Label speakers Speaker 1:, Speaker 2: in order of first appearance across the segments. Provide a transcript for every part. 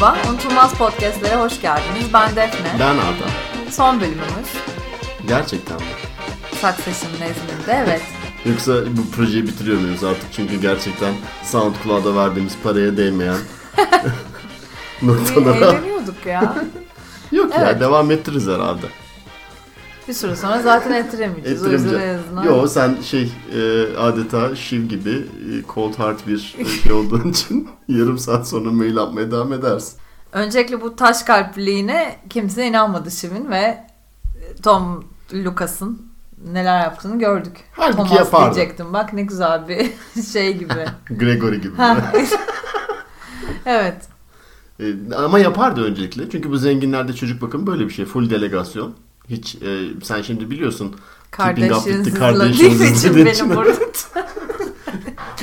Speaker 1: Merhaba, Unutulmaz Podcast'lere hoş geldiniz. Ben Defne.
Speaker 2: Ben Arda.
Speaker 1: Son bölümümüz.
Speaker 2: Gerçekten mi?
Speaker 1: Succession nezdinde, evet.
Speaker 2: Yoksa bu projeyi bitiriyor muyuz artık? Çünkü gerçekten SoundCloud'a verdiğimiz paraya değmeyen noktalara...
Speaker 1: Eğleniyorduk ya.
Speaker 2: Yok ya
Speaker 1: Evet.
Speaker 2: devam ettiririz herhalde.
Speaker 1: Bir süre sonra zaten ettiremeyeceğiz. O yüzden en
Speaker 2: Ettiremeyeceğim.
Speaker 1: azından.
Speaker 2: Yo sen şey e, adeta Shiv gibi e, cold heart bir şey olduğun için yarım saat sonra mail atmaya devam edersin.
Speaker 1: Öncelikle bu taş kalpliliğine kimse inanmadı Şiv'in ve Tom Lucas'ın neler yaptığını gördük.
Speaker 2: Halbuki
Speaker 1: Thomas
Speaker 2: yapardı.
Speaker 1: diyecektim. Bak ne güzel bir şey gibi.
Speaker 2: Gregory gibi.
Speaker 1: Evet.
Speaker 2: E, ama yapardı öncelikle. Çünkü bu zenginlerde çocuk bakımı böyle bir şey. Full delegasyon. Hiç e, sen şimdi biliyorsun.
Speaker 1: Kardashians
Speaker 2: Kardashians
Speaker 1: için benim burada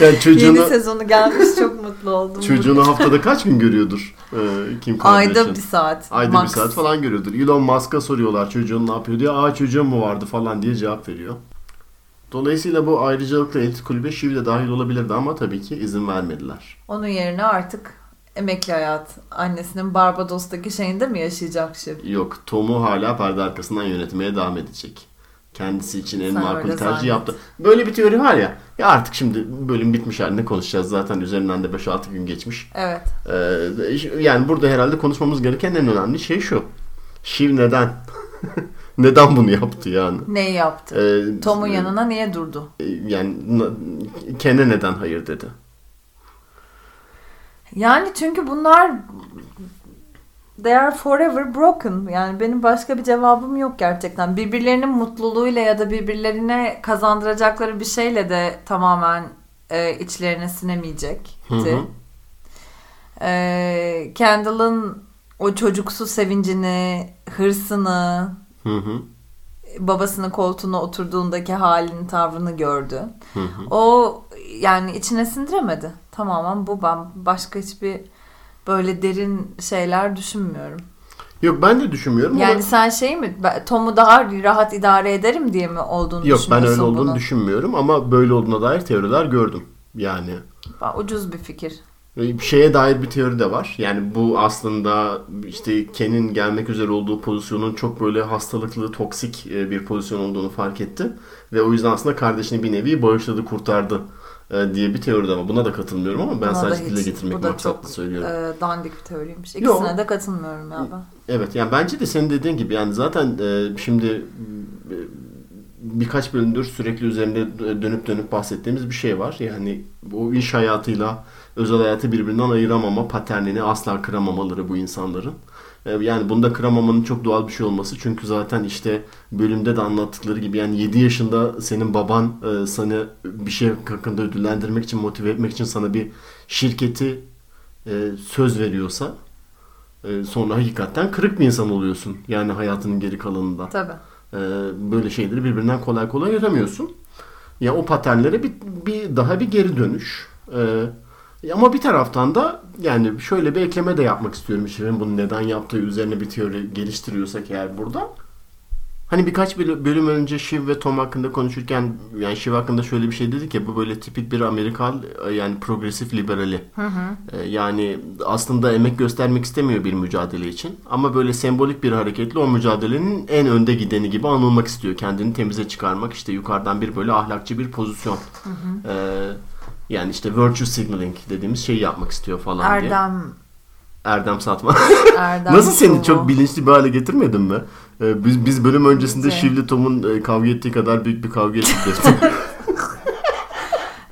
Speaker 2: Yani çocuğunu,
Speaker 1: yeni sezonu gelmiş çok mutlu oldum.
Speaker 2: çocuğunu haftada kaç gün görüyordur e, Kim Kardashian?
Speaker 1: Ayda bir saat.
Speaker 2: Ayda
Speaker 1: max.
Speaker 2: bir saat falan görüyordur. Elon Musk'a soruyorlar çocuğun ne yapıyor diye. Aa çocuğum mu vardı falan diye cevap veriyor. Dolayısıyla bu ayrıcalıklı elit kulübe Şiv de dahil olabilirdi ama tabii ki izin vermediler.
Speaker 1: Onun yerine artık emekli hayat. Annesinin Barbados'taki şeyinde mi yaşayacak şimdi?
Speaker 2: Yok Tom'u hala perde arkasından yönetmeye devam edecek. Kendisi için en
Speaker 1: Sen
Speaker 2: makul tercih
Speaker 1: zannet.
Speaker 2: yaptı. Böyle bir teori var ya. Ya artık şimdi bölüm bitmiş halinde konuşacağız. Zaten üzerinden de 5-6 gün geçmiş.
Speaker 1: Evet.
Speaker 2: Ee, yani burada herhalde konuşmamız gereken en önemli şey şu. Shiv neden? neden bunu yaptı yani?
Speaker 1: Neyi yaptı?
Speaker 2: Ee,
Speaker 1: Tom'un yanına niye durdu?
Speaker 2: e, Yani Ken'e neden hayır dedi?
Speaker 1: Yani çünkü bunlar they are forever broken. Yani benim başka bir cevabım yok gerçekten. Birbirlerinin mutluluğuyla ya da birbirlerine kazandıracakları bir şeyle de tamamen e, içlerine sinemeyecekti.
Speaker 2: Hı hı.
Speaker 1: E, Kendall'ın o çocuksu sevincini, hırsını,
Speaker 2: Hı hı.
Speaker 1: Babasının koltuğuna oturduğundaki halini, tavrını gördü.
Speaker 2: Hı hı.
Speaker 1: O yani içine sindiremedi. Tamamen bu ben başka hiçbir böyle derin şeyler düşünmüyorum.
Speaker 2: Yok ben de düşünmüyorum
Speaker 1: Yani
Speaker 2: ama
Speaker 1: sen şey mi Tom'u daha rahat idare ederim diye mi olduğunu
Speaker 2: yok ben öyle olduğunu
Speaker 1: bunu?
Speaker 2: düşünmüyorum ama böyle olduğuna dair teoriler gördüm. Yani
Speaker 1: Ucuz bir fikir.
Speaker 2: E, şeye dair bir teori de var. Yani bu aslında işte Ken'in gelmek üzere olduğu pozisyonun çok böyle hastalıklı, toksik e, bir pozisyon olduğunu fark etti. Ve o yüzden aslında kardeşini bir nevi bağışladı, kurtardı e, diye bir teori de var. Buna da katılmıyorum ama ben
Speaker 1: Buna
Speaker 2: sadece dile getirmek
Speaker 1: bu da
Speaker 2: maksatlı
Speaker 1: çok,
Speaker 2: söylüyorum.
Speaker 1: Ee, dandik bir teoriymiş.
Speaker 2: Yok.
Speaker 1: İkisine de katılmıyorum ya ben.
Speaker 2: Evet yani bence de senin dediğin gibi yani zaten e, şimdi e, birkaç bölümdür sürekli üzerinde dönüp dönüp bahsettiğimiz bir şey var. Yani bu iş hayatıyla özel hayatı birbirinden ayıramama paternini asla kıramamaları bu insanların. E, Yani bunda kıramamanın çok doğal bir şey olması. Çünkü zaten işte bölümde de anlattıkları gibi yani 7 yaşında senin baban e, sana bir şey hakkında ödüllendirmek için motive etmek için sana bir şirketi e, söz veriyorsa ee, sonra hakikaten kırık bir insan oluyorsun. Yani hayatının geri kalanında.
Speaker 1: Tabii.
Speaker 2: Ee, böyle şeyleri birbirinden kolay kolay ayıramıyorsun. Ya o paternlere bir, bir daha bir geri dönüş. Ee, ama bir taraftan da yani şöyle bir ekleme de yapmak istiyorum. Şirin bunu neden yaptığı üzerine bir teori geliştiriyorsak eğer burada. Hani birkaç böl- bölüm önce Shiv ve Tom hakkında konuşurken yani Shiv hakkında şöyle bir şey dedik ya bu böyle tipik bir Amerikan yani progresif liberali. Ee, Yani aslında emek göstermek istemiyor bir mücadele için. Ama böyle sembolik bir hareketle o mücadelenin en önde gideni gibi anılmak istiyor. Kendini temize çıkarmak işte yukarıdan bir böyle ahlakçı bir pozisyon. Ee, yani işte virtue signaling dediğimiz şeyi yapmak istiyor falan diye.
Speaker 1: Erdem
Speaker 2: Erdem satma.
Speaker 1: Erdem
Speaker 2: Nasıl seni çok bilinçli bir hale getirmedin mi? Ee, biz, biz bölüm öncesinde
Speaker 1: Şey.
Speaker 2: Şivli Tom'un e, kavga ettiği kadar büyük bir kavga ettik.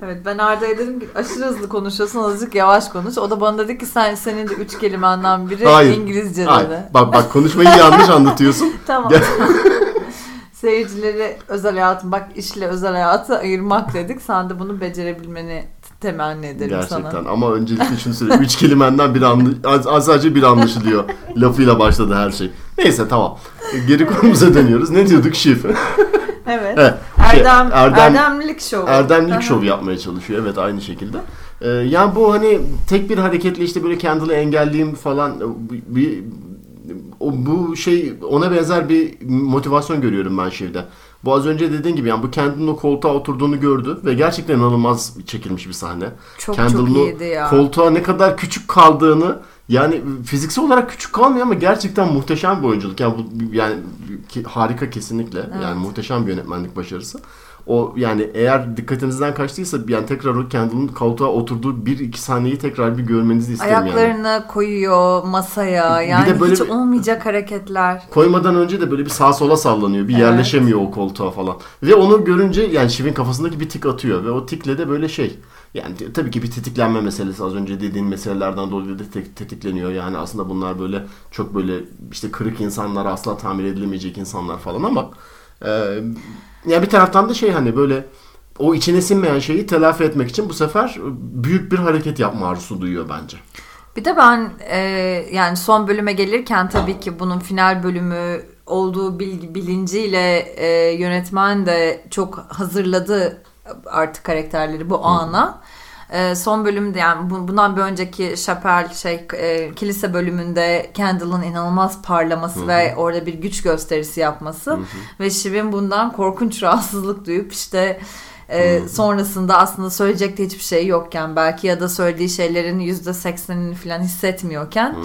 Speaker 1: Evet ben Arda'ya dedim ki aşırı hızlı konuşuyorsun azıcık yavaş konuş. O da bana dedi ki sen senin de üç kelimenden biri
Speaker 2: Hayır.
Speaker 1: İngilizce
Speaker 2: Hayır.
Speaker 1: dedi.
Speaker 2: Bak bak konuşmayı yanlış anlatıyorsun.
Speaker 1: Tamam. Seyircileri özel hayatım bak işle özel hayatı ayırmak dedik. Sen de bunu becerebilmeni temenni ederim
Speaker 2: Gerçekten
Speaker 1: sana.
Speaker 2: ama öncelikle şunu söyleyeyim. Üç kelimenden bir anlı az, az sadece bir anlaşılıyor. Lafıyla başladı her şey. Neyse tamam. Geri konumuza dönüyoruz. Ne diyorduk şif?
Speaker 1: Evet.
Speaker 2: Evet. Şey,
Speaker 1: Erdem,
Speaker 2: Erdem-
Speaker 1: Erdemlik şovu.
Speaker 2: Erdemlik
Speaker 1: Aha.
Speaker 2: şov yapmaya çalışıyor. Evet aynı şekilde. Ee, yani bu hani tek bir hareketle işte böyle kendini engelleyeyim falan bir o, bu şey ona benzer bir motivasyon görüyorum ben Şiv'de. Bu az önce dediğin gibi yani bu kendinin o koltuğa oturduğunu gördü ve gerçekten inanılmaz çekilmiş bir sahne.
Speaker 1: Çok
Speaker 2: Kendall'ın
Speaker 1: çok iyiydi ya.
Speaker 2: koltuğa ne kadar küçük kaldığını Yani fiziksel olarak küçük kalmıyor ama gerçekten muhteşem bir oyunculuk. Yani bu yani harika kesinlikle.
Speaker 1: Evet.
Speaker 2: Yani muhteşem bir yönetmenlik başarısı. O yani eğer dikkatinizden kaçtıysa yani tekrar o Kendall'ın koltuğa oturduğu bir iki saniyeyi tekrar bir görmenizi isterim yani.
Speaker 1: Ayaklarını koyuyor masaya.
Speaker 2: Bir
Speaker 1: Yani
Speaker 2: de böyle
Speaker 1: hiç
Speaker 2: bir-
Speaker 1: olmayacak hareketler.
Speaker 2: Koymadan önce de böyle bir sağa sola sallanıyor. Bir
Speaker 1: Evet.
Speaker 2: yerleşemiyor o koltuğa falan. Ve onu görünce yani Şiv'in kafasındaki bir tik atıyor. Ve o tikle de böyle şey. Yani tabii ki bir tetiklenme meselesi az önce dediğin meselelerden dolayı da te- tetikleniyor. Yani aslında bunlar böyle çok böyle işte kırık insanlar asla tamir edilemeyecek insanlar falan ama e, yani bir taraftan da şey hani böyle o içine sinmeyen şeyi telafi etmek için bu sefer büyük bir hareket yapma arzusu duyuyor bence.
Speaker 1: Bir de ben e, yani son bölüme gelirken tabii ki bunun final bölümü olduğu bilgi, bilinciyle e, yönetmen de çok hazırladı artık karakterleri bu ana. E, son bölümde yani bu- bundan bir önceki Chappelle şey e, kilise bölümünde Kendall'ın inanılmaz parlaması ve orada bir güç gösterisi yapması. Ve Shiv'in bundan korkunç rahatsızlık duyup işte e, sonrasında aslında söyleyecek de hiçbir şey yokken belki ya da söylediği şeylerin yüzde seksenini falan hissetmiyorken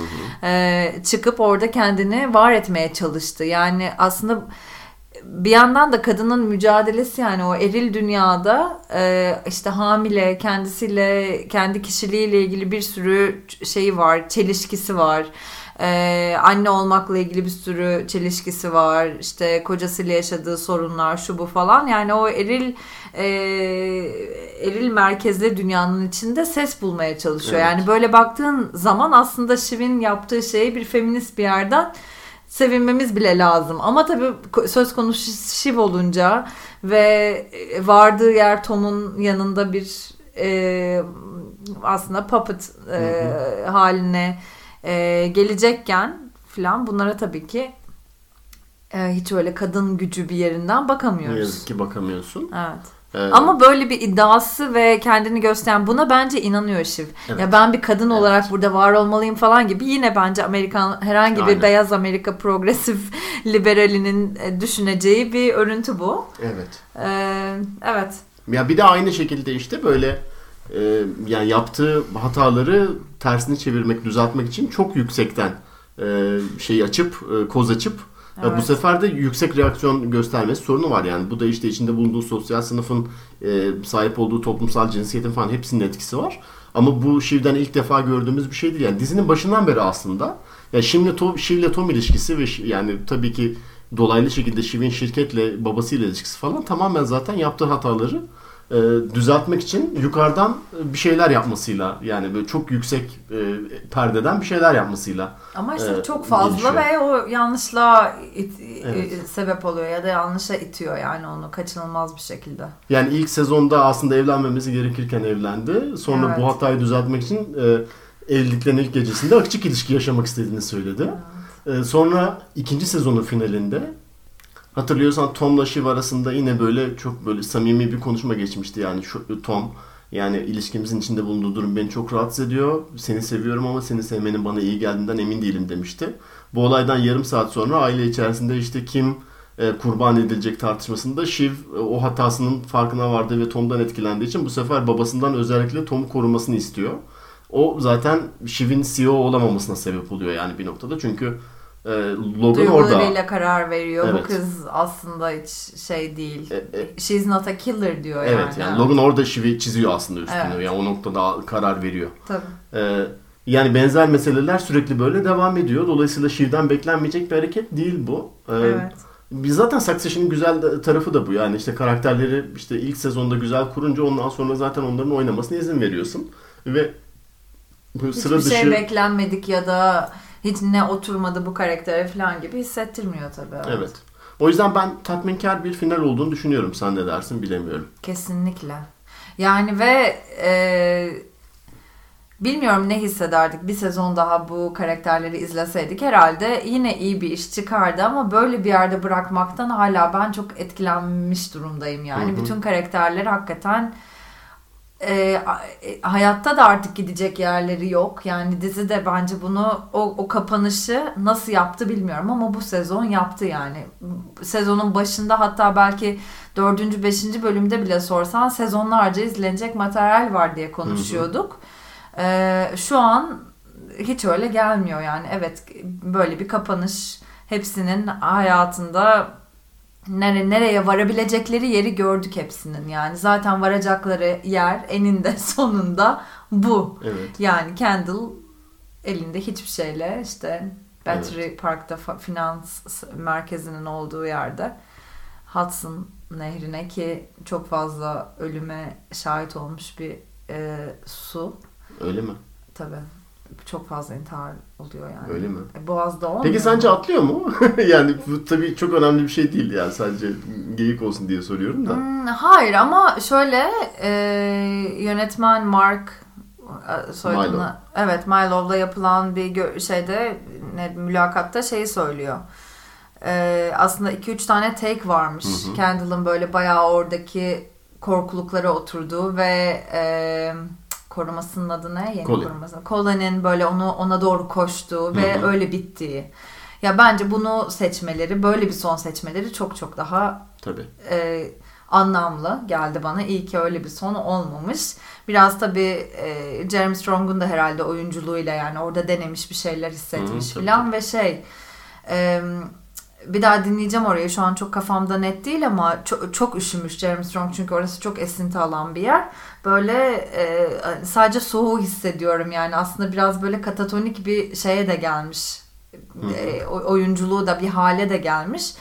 Speaker 1: e, çıkıp orada kendini var etmeye çalıştı. Yani aslında bir yandan da kadının mücadelesi yani o eril dünyada e, işte hamile kendisiyle kendi kişiliğiyle ilgili bir sürü şeyi var çelişkisi var. E, anne olmakla ilgili bir sürü çelişkisi var. İşte kocasıyla yaşadığı sorunlar şu bu falan. Yani o eril e, eril merkezli dünyanın içinde ses bulmaya çalışıyor.
Speaker 2: Evet.
Speaker 1: yani böyle baktığın zaman aslında Şiv'in yaptığı şeyi bir feminist bir yerden sevinmemiz bile lazım. Ama tabii söz konusu Shiv olunca ve e, vardığı yer Tom'un yanında bir e, aslında puppet e, haline e, gelecekken filan bunlara tabii ki e, hiç öyle kadın gücü bir yerinden
Speaker 2: Ne
Speaker 1: bakamıyoruz.
Speaker 2: yazık ki bakamıyorsun.
Speaker 1: Evet.
Speaker 2: Ee,
Speaker 1: Ama böyle bir iddiası ve kendini gösteren buna bence inanıyor Shiv.
Speaker 2: Evet.
Speaker 1: Ya ben bir kadın olarak burada var olmalıyım falan gibi yine bence Amerikan herhangi bir
Speaker 2: Aynen.
Speaker 1: beyaz Amerika progresif liberalinin e, düşüneceği bir örüntü bu.
Speaker 2: evet.
Speaker 1: Ee, evet.
Speaker 2: Ya bir de aynı şekilde işte böyle e, yani yaptığı hataları tersini çevirmek, düzeltmek için çok yüksekten e, şeyi açıp, e, koz açıp e, bu
Speaker 1: Evet.
Speaker 2: sefer de yüksek reaksiyon göstermesi sorunu var yani. Bu da işte içinde bulunduğu sosyal sınıfın e, sahip olduğu toplumsal cinsiyetin falan hepsinin etkisi var. Ama bu Shiv'den ilk defa gördüğümüz bir şey değil. Yani dizinin başından beri aslında ya Shiv'le Tom, Shiv'le Tom ilişkisi ve yani tabii ki dolaylı şekilde Shiv'in şirketle babasıyla ilişkisi falan tamamen zaten yaptığı hataları e, düzeltmek için yukarıdan e, bir şeyler yapmasıyla yani böyle çok yüksek e, perdeden bir şeyler yapmasıyla
Speaker 1: Ama işte
Speaker 2: Ee,
Speaker 1: çok fazla
Speaker 2: gelişiyor.
Speaker 1: ve o yanlışlığa it-
Speaker 2: Evet.
Speaker 1: e, sebep oluyor ya da yanlışa itiyor yani onu kaçınılmaz bir şekilde.
Speaker 2: Yani ilk sezonda aslında evlenmemesi gerekirken evlendi. Sonra
Speaker 1: Evet.
Speaker 2: bu hatayı düzeltmek için e, evliliklerin ilk gecesinde açık ilişki yaşamak istediğini söyledi. E, sonra ikinci sezonun finalinde hatırlıyorsan Tom'la Shiv arasında yine böyle çok böyle samimi bir konuşma geçmişti. Yani şu, Tom yani ilişkimizin içinde bulunduğu durum beni çok rahatsız ediyor. Seni seviyorum ama seni sevmenin bana iyi geldiğinden emin değilim demişti. Bu olaydan yarım saat sonra aile içerisinde işte kim e, kurban edilecek tartışmasında Shiv e, o hatasının farkına vardı ve Tom'dan etkilendiği için bu sefer babasından özellikle Tom'u korumasını istiyor. O zaten Shiv'in CEO olamamasına sebep oluyor yani bir noktada. Çünkü e, Logan orada.
Speaker 1: Duygularıyla karar veriyor.
Speaker 2: Evet.
Speaker 1: Bu kız aslında hiç şey değil.
Speaker 2: E, e,
Speaker 1: She's not a killer diyor yani.
Speaker 2: Evet yani Logan orada Shiv'i çiziyor aslında üstünü.
Speaker 1: Evet.
Speaker 2: Yani o noktada karar veriyor.
Speaker 1: Tabii.
Speaker 2: Ee, yani benzer meseleler sürekli böyle devam ediyor. Dolayısıyla Shiv'den beklenmeyecek bir hareket değil bu. Ee,
Speaker 1: Evet.
Speaker 2: Biz zaten Succession'ın güzel tarafı da bu. Yani işte karakterleri işte ilk sezonda güzel kurunca ondan sonra zaten onların oynamasına izin veriyorsun. Ve bu sıra
Speaker 1: Hiçbir
Speaker 2: dışı
Speaker 1: şey beklenmedik ya da hiç ne oturmadı bu karaktere falan gibi hissettirmiyor tabii.
Speaker 2: Evet. O yüzden ben tatminkar bir final olduğunu düşünüyorum. Sen ne dersin bilemiyorum.
Speaker 1: Kesinlikle. Yani ve e, bilmiyorum ne hissederdik bir sezon daha bu karakterleri izleseydik herhalde yine iyi bir iş çıkardı ama böyle bir yerde bırakmaktan hala ben çok etkilenmiş durumdayım yani.
Speaker 2: Hı hı.
Speaker 1: Bütün karakterler hakikaten e, e, hayatta da artık gidecek yerleri yok. Yani dizi de bence bunu o, o kapanışı nasıl yaptı bilmiyorum ama bu sezon yaptı yani. Sezonun başında hatta belki dördüncü, beşinci bölümde bile sorsan sezonlarca izlenecek materyal var diye konuşuyorduk. Ee, şu an hiç öyle gelmiyor yani. Evet böyle bir kapanış hepsinin hayatında nere, nereye varabilecekleri yeri gördük hepsinin yani. Zaten varacakları yer eninde sonunda bu.
Speaker 2: Evet.
Speaker 1: Yani Kendall elinde hiçbir şeyle işte Battery Park'ta fa- finans merkezinin olduğu yerde Hudson nehrine ki çok fazla ölüme şahit olmuş bir e, su.
Speaker 2: Öyle mi?
Speaker 1: Tabii. Çok fazla intihar oluyor yani.
Speaker 2: Öyle mi?
Speaker 1: E, Boğaz'da olmuyor.
Speaker 2: Peki sence atlıyor mu? yani bu tabii çok önemli bir şey değil yani sadece geyik olsun diye soruyorum da.
Speaker 1: Hmm, hayır ama şöyle e, yönetmen Mark e, soyadını
Speaker 2: Milo.
Speaker 1: evet Milo'la yapılan bir şeyde ne, mülakatta şeyi söylüyor. E, aslında 2-3 tane take varmış.
Speaker 2: Hı hı.
Speaker 1: Kendall'ın böyle bayağı oradaki korkuluklara oturduğu ve e, korumasının adı ne? Yeni
Speaker 2: Colin.
Speaker 1: koruması. Colin'in böyle onu ona doğru koştuğu ve
Speaker 2: Hı hı.
Speaker 1: öyle bittiği. Ya bence bunu seçmeleri, böyle bir son seçmeleri çok çok daha
Speaker 2: Tabii.
Speaker 1: e, anlamlı geldi bana. İyi ki öyle bir son olmamış. Biraz tabii e, Jeremy Strong'un da herhalde oyunculuğuyla yani orada denemiş bir şeyler hissetmiş
Speaker 2: Hı hı, tabii,
Speaker 1: ve şey e, bir daha dinleyeceğim orayı. Şu an çok kafamda net değil ama çok, çok üşümüş Jeremy Strong çünkü orası çok esinti alan bir yer. Böyle e, sadece soğuğu hissediyorum yani aslında biraz böyle katatonik bir şeye de gelmiş. E, oyunculuğu da bir hale de gelmiş.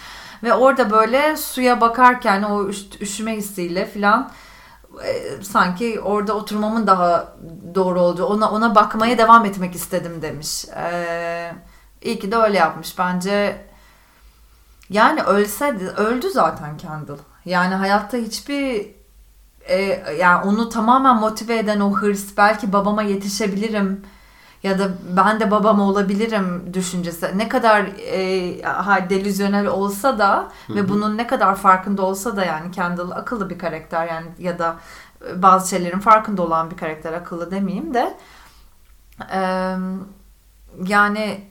Speaker 1: Ve orada böyle suya bakarken o üş- üşüme hissiyle filan e, sanki orada oturmamın daha doğru olduğu ona ona bakmaya devam etmek istedim demiş. E, iyi ki de öyle yapmış. Bence yani ölse öldü zaten Kendall. Yani hayatta hiçbir e, yani onu tamamen motive eden o hırs belki babama yetişebilirim ya da ben de babam olabilirim düşüncesi. Ne kadar e, ha, delüzyonel olsa da ve bunun ne kadar farkında olsa da yani Kendall akıllı bir karakter yani ya da e, bazı şeylerin farkında olan bir karakter akıllı demeyeyim de. E, yani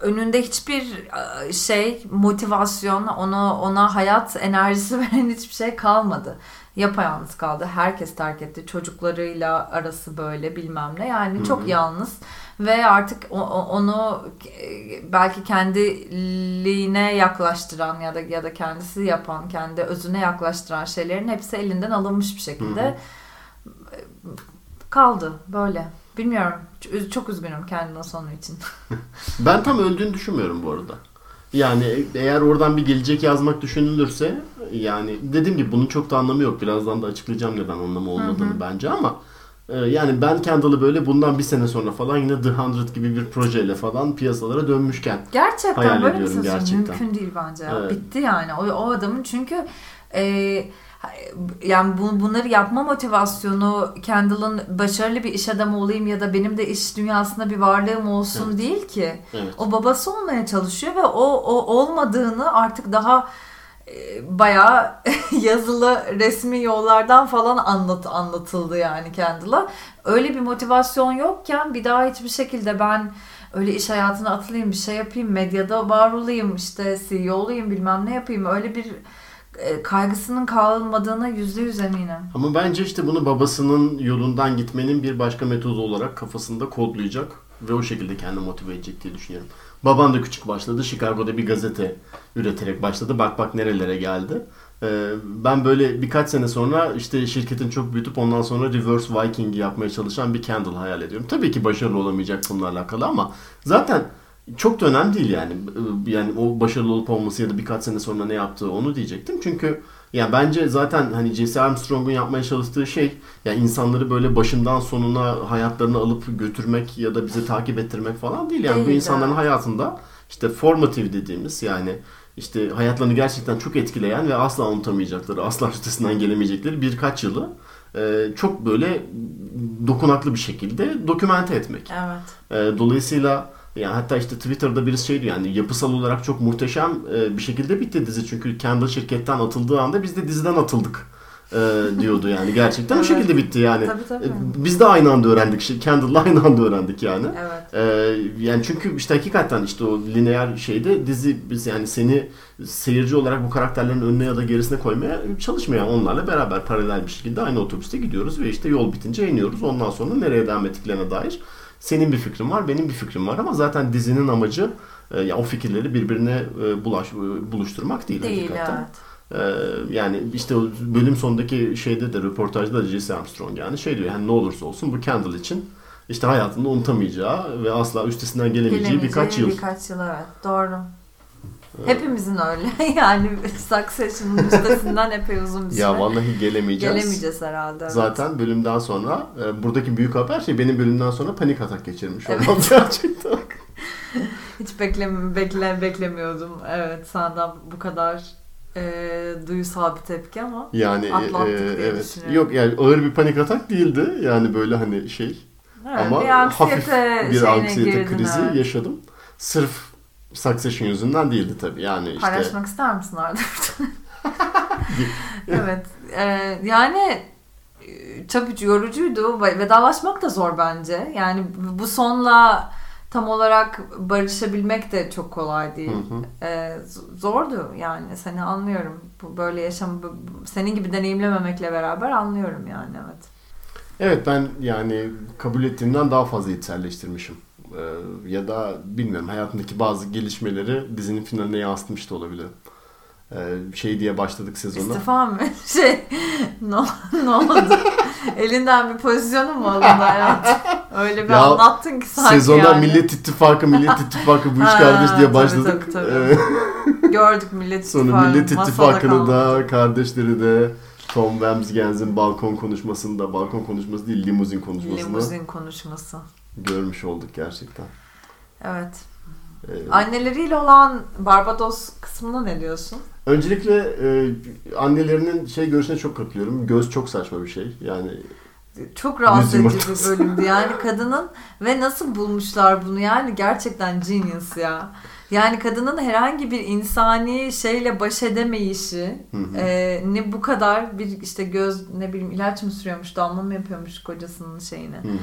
Speaker 1: önünde hiçbir e, şey motivasyon onu ona hayat enerjisi veren hiçbir şey kalmadı. Yapayalnız kaldı. Herkes terk etti. Çocuklarıyla arası böyle bilmem ne. Yani
Speaker 2: Hı
Speaker 1: çok yalnız ve artık onu e, belki kendiliğine yaklaştıran ya da ya da kendisi yapan, kendi özüne yaklaştıran şeylerin hepsi elinden alınmış bir şekilde kaldı böyle. Bilmiyorum. Çok üzgünüm kendine sonu için.
Speaker 2: Ben tam öldüğünü düşünmüyorum bu arada. Yani eğer oradan bir gelecek yazmak düşünülürse yani dediğim gibi bunun çok da anlamı yok. Birazdan da açıklayacağım neden anlamı olmadığını bence ama e, yani ben Kendall'ı böyle bundan bir sene sonra falan yine The 100 gibi bir projeyle falan piyasalara dönmüşken
Speaker 1: Gerçekten
Speaker 2: Hayal
Speaker 1: böyle bir
Speaker 2: ediyorum
Speaker 1: sözü
Speaker 2: gerçekten.
Speaker 1: mümkün değil bence. ya.
Speaker 2: Evet.
Speaker 1: Bitti yani. O, o adamın çünkü e, yani bu, bunları yapma motivasyonu Kendall'ın başarılı bir iş adamı olayım ya da benim de iş dünyasında bir varlığım olsun
Speaker 2: Evet.
Speaker 1: değil ki.
Speaker 2: evet.
Speaker 1: O babası olmaya çalışıyor ve o, o olmadığını artık daha e, bayağı yazılı resmi yollardan falan anlat anlatıldı yani Kendall'a. Öyle bir motivasyon yokken bir daha hiçbir şekilde ben öyle iş hayatına atılayım bir şey yapayım medyada var olayım işte CEO olayım bilmem ne yapayım öyle bir kaygısının kalmadığına yüzde yüz eminim.
Speaker 2: Ama bence işte bunu babasının yolundan gitmenin bir başka metodu olarak kafasında kodlayacak ve o şekilde kendini motive edecek diye düşünüyorum. Baban da küçük başladı. Chicago'da bir gazete üreterek başladı. Bak bak nerelere geldi. Ee, ben böyle birkaç sene sonra işte şirketin çok büyütüp ondan sonra reverse Viking yapmaya çalışan bir Kendall hayal ediyorum. Tabii ki başarılı olamayacak bununla alakalı ama zaten çok da önemli değil yani. Yani o başarılı olup olması ya da birkaç sene sonra ne yaptığı onu diyecektim. Çünkü yani bence zaten hani Jesse Armstrong'un yapmaya çalıştığı şey yani insanları böyle başından sonuna hayatlarını alıp götürmek ya da bizi takip ettirmek falan değil. Yani bu
Speaker 1: Değil,
Speaker 2: insanların
Speaker 1: evet.
Speaker 2: hayatında işte formative dediğimiz yani işte hayatlarını gerçekten çok etkileyen ve asla unutamayacakları, asla üstesinden gelemeyecekleri birkaç yılı e, çok böyle dokunaklı bir şekilde dokümente etmek.
Speaker 1: Evet.
Speaker 2: E, dolayısıyla yani hatta işte Twitter'da birisi şey diyor yani yapısal olarak çok muhteşem e, bir şekilde bitti dizi. Çünkü Kendall şirketten atıldığı anda biz de diziden atıldık e, diyordu yani. Gerçekten o
Speaker 1: Evet.
Speaker 2: şekilde bitti yani.
Speaker 1: Tabii, tabii.
Speaker 2: E, Biz de aynı anda öğrendik. Kendall'la aynı anda öğrendik yani.
Speaker 1: Evet.
Speaker 2: Yani çünkü işte hakikaten işte o lineer şeyde dizi biz yani seni seyirci olarak bu karakterlerin önüne ya da gerisine koymaya çalışmıyor. Yani onlarla beraber paralel bir şekilde aynı otobüste gidiyoruz ve işte yol bitince iniyoruz. Ondan sonra nereye devam ettiklerine dair Senin bir fikrin var, benim bir fikrim var ama zaten dizinin amacı e, ya o fikirleri birbirine e, bulaş, e, buluşturmak değil,
Speaker 1: Değil
Speaker 2: hakikaten.
Speaker 1: evet.
Speaker 2: Ee, yani işte bölüm sonundaki şeyde de röportajda da Jesse Armstrong yani şey diyor yani ne olursa olsun bu Kendall için işte hayatında unutamayacağı ve asla üstesinden gelemeyeceği
Speaker 1: Gelemeyeceği
Speaker 2: birkaç yıl.
Speaker 1: Birkaç yıl evet. Doğru. Hepimizin öyle. yani Succession'ın üstesinden epey uzun bir süre.
Speaker 2: Ya vallahi gelemeyeceğiz.
Speaker 1: Gelemeyeceğiz herhalde. evet.
Speaker 2: Zaten bölümden sonra e, buradaki büyük haber şey benim bölümden sonra panik atak geçirmiş
Speaker 1: Evet.
Speaker 2: olmam gerçekten.
Speaker 1: Hiç beklem bekle beklemiyordum. Evet senden bu kadar e, duysal bir tepki ama
Speaker 2: Yani
Speaker 1: Atlattık
Speaker 2: e,
Speaker 1: diye
Speaker 2: evet. Yok yani ağır bir panik atak değildi. Yani böyle hani şey
Speaker 1: evet,
Speaker 2: ama
Speaker 1: bir
Speaker 2: hafif bir anksiyete krizi
Speaker 1: evet.
Speaker 2: yaşadım. Sırf Succession yüzünden değildi tabii. Yani işte
Speaker 1: Paylaşmak ister misin Arda? evet. e, yani tabii yorucuydu. Vedalaşmak da zor bence. Yani bu sonla tam olarak barışabilmek de çok kolay değil.
Speaker 2: Hı hı.
Speaker 1: E, zordu yani. Seni anlıyorum. Bu böyle yaşam senin gibi deneyimlememekle beraber anlıyorum yani evet.
Speaker 2: Evet ben yani kabul ettiğimden daha fazla içselleştirmişim. Ee, ya da bilmiyorum hayatımdaki bazı gelişmeleri dizinin finaline yansıtmış da olabilir. Ee, şey diye başladık sezona.
Speaker 1: İstifa mı? Şey ne, ne oldu? Elinden bir pozisyonu mu alındı hayat? Öyle bir
Speaker 2: Ya,
Speaker 1: anlattın ki sanki
Speaker 2: Sezona
Speaker 1: yani.
Speaker 2: Millet İttifakı, Millet İttifakı bu üç kardeş diye
Speaker 1: tabii,
Speaker 2: başladık.
Speaker 1: tabii, tabii.
Speaker 2: Ee,
Speaker 1: Gördük Millet
Speaker 2: Sonra
Speaker 1: İttifakı
Speaker 2: Millet
Speaker 1: masada
Speaker 2: İttifakı'nı da kardeşleri de Tom Wamsgens'in balkon konuşmasında, balkon konuşması değil limuzin konuşmasını
Speaker 1: Limuzin konuşması.
Speaker 2: Görmüş olduk gerçekten.
Speaker 1: Evet.
Speaker 2: Ee,
Speaker 1: Anneleriyle olan Barbados kısmına ne diyorsun?
Speaker 2: Öncelikle e, annelerinin şey görüşüne çok katılıyorum. Göz çok saçma bir şey. Yani
Speaker 1: Çok rahatsız edici bir bölümdü. Yani kadının ve nasıl bulmuşlar bunu yani gerçekten genius ya. Yani kadının herhangi bir insani şeyle baş edemeyişi
Speaker 2: Hı hı.
Speaker 1: e, ne bu kadar bir işte göz ne bileyim ilaç mı sürüyormuş damla mı yapıyormuş kocasının şeyine.
Speaker 2: hı hı.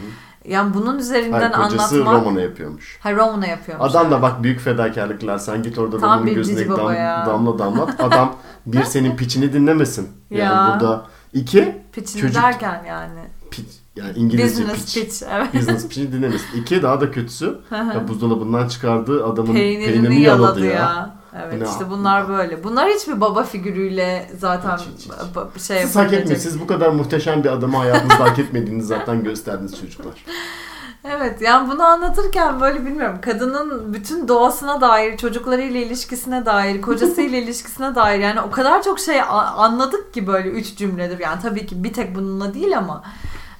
Speaker 1: Yani bunun üzerinden
Speaker 2: Hayır, kocası
Speaker 1: anlatmak.
Speaker 2: Romana yapıyormuş.
Speaker 1: Ha Romana yapıyormuş.
Speaker 2: Adam da bak büyük fedakarlıklar. Sen git orada
Speaker 1: Tam
Speaker 2: Roman'ın gözüne dam- damla damlat. Adam bir senin piçini dinlemesin. Yani
Speaker 1: Ya.
Speaker 2: burada iki
Speaker 1: Piçini
Speaker 2: çocuk-
Speaker 1: derken yani.
Speaker 2: piç yani İngilizce
Speaker 1: Business
Speaker 2: piç.
Speaker 1: pitch. Evet.
Speaker 2: Business piçini dinlemesin. İki daha da kötüsü ya buzdolabından çıkardığı adamın
Speaker 1: Peynirini,
Speaker 2: peynirini,
Speaker 1: yaladı
Speaker 2: yaladı
Speaker 1: ya.
Speaker 2: ya.
Speaker 1: Evet
Speaker 2: Ne
Speaker 1: işte
Speaker 2: yap-
Speaker 1: bunlar böyle. Bunlar hiçbir baba figürüyle zaten
Speaker 2: Hiç, hiç, hiç.
Speaker 1: şey
Speaker 2: Siz hak etmiyorsunuz. Siz bu kadar muhteşem bir adamı hayatınızda hak etmediğinizi zaten gösterdiniz çocuklar.
Speaker 1: Evet yani bunu anlatırken böyle bilmiyorum kadının bütün doğasına dair, çocuklarıyla ilişkisine dair, kocasıyla ilişkisine dair yani o kadar çok şey anladık ki böyle üç cümledir. Yani tabii ki bir tek bununla değil ama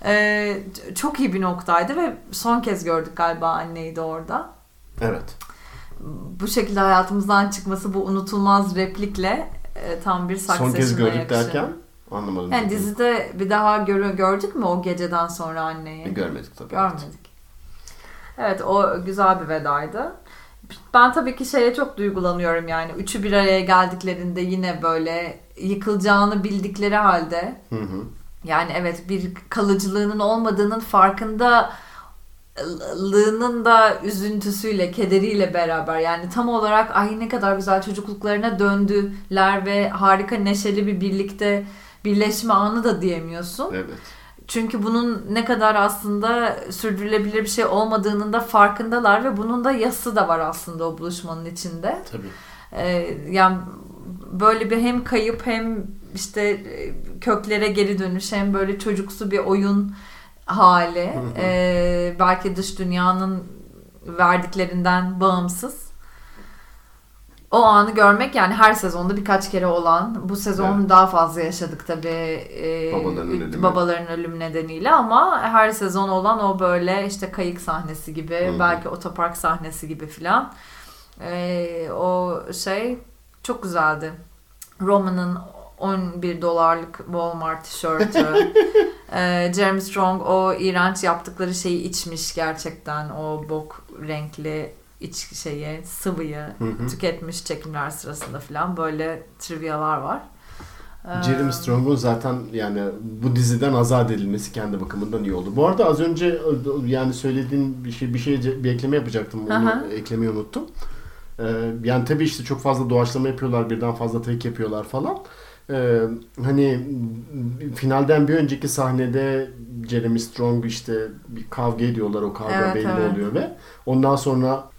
Speaker 1: e, çok iyi bir noktaydı ve son kez gördük galiba anneyi de orada.
Speaker 2: Evet.
Speaker 1: Bu şekilde hayatımızdan çıkması bu unutulmaz replikle e, tam bir
Speaker 2: Son kez gördük
Speaker 1: yakışır.
Speaker 2: derken anlamadım.
Speaker 1: Yani dizide bir daha gör- gördük mü o geceden sonra anneyi?
Speaker 2: Görmedik tabii.
Speaker 1: Görmedik. Evet o güzel bir vedaydı. Ben tabii ki şeye çok duygulanıyorum yani. Üçü bir araya geldiklerinde yine böyle yıkılacağını bildikleri halde
Speaker 2: Hı hı.
Speaker 1: yani evet bir kalıcılığının olmadığının farkında lığının da üzüntüsüyle, kederiyle beraber yani tam olarak ay ne kadar güzel çocukluklarına döndüler ve harika neşeli bir birlikte birleşme anı da diyemiyorsun.
Speaker 2: Evet.
Speaker 1: Çünkü bunun ne kadar aslında sürdürülebilir bir şey olmadığının da farkındalar ve bunun da yası da var aslında o buluşmanın içinde.
Speaker 2: Tabii.
Speaker 1: Ee, yani böyle bir hem kayıp hem işte e, köklere geri dönüş hem böyle çocuksu bir oyun hali. Ee, belki dış dünyanın verdiklerinden bağımsız. O anı görmek yani her sezonda birkaç kere olan bu sezon
Speaker 2: Evet.
Speaker 1: daha fazla yaşadık tabii e,
Speaker 2: Babaların ölümü.
Speaker 1: babaların ölümü nedeniyle ama her sezon olan o böyle işte kayık sahnesi gibi
Speaker 2: Hı hı.
Speaker 1: belki otopark sahnesi gibi filan e, o şey çok güzeldi. Roman'ın 11 dolarlık Walmart tişörtü. e, Jeremy Strong o iğrenç yaptıkları şeyi içmiş gerçekten. O bok renkli iç şeyi, sıvıyı
Speaker 2: Hı hı.
Speaker 1: tüketmiş çekimler sırasında falan. Böyle trivyalar var. E,
Speaker 2: Jeremy Strong'un zaten yani bu diziden azat edilmesi kendi bakımından iyi oldu. Bu arada az önce yani söylediğin bir şey bir şey bir ekleme yapacaktım. Onu
Speaker 1: Aha.
Speaker 2: eklemeyi unuttum. Ee, yani tabii işte çok fazla doğaçlama yapıyorlar, birden fazla take yapıyorlar falan. Ee, hani finalden bir önceki sahnede Jeremy Strong işte bir kavga ediyorlar o kavga
Speaker 1: Evet,
Speaker 2: belli
Speaker 1: evet.
Speaker 2: oluyor ve ondan sonra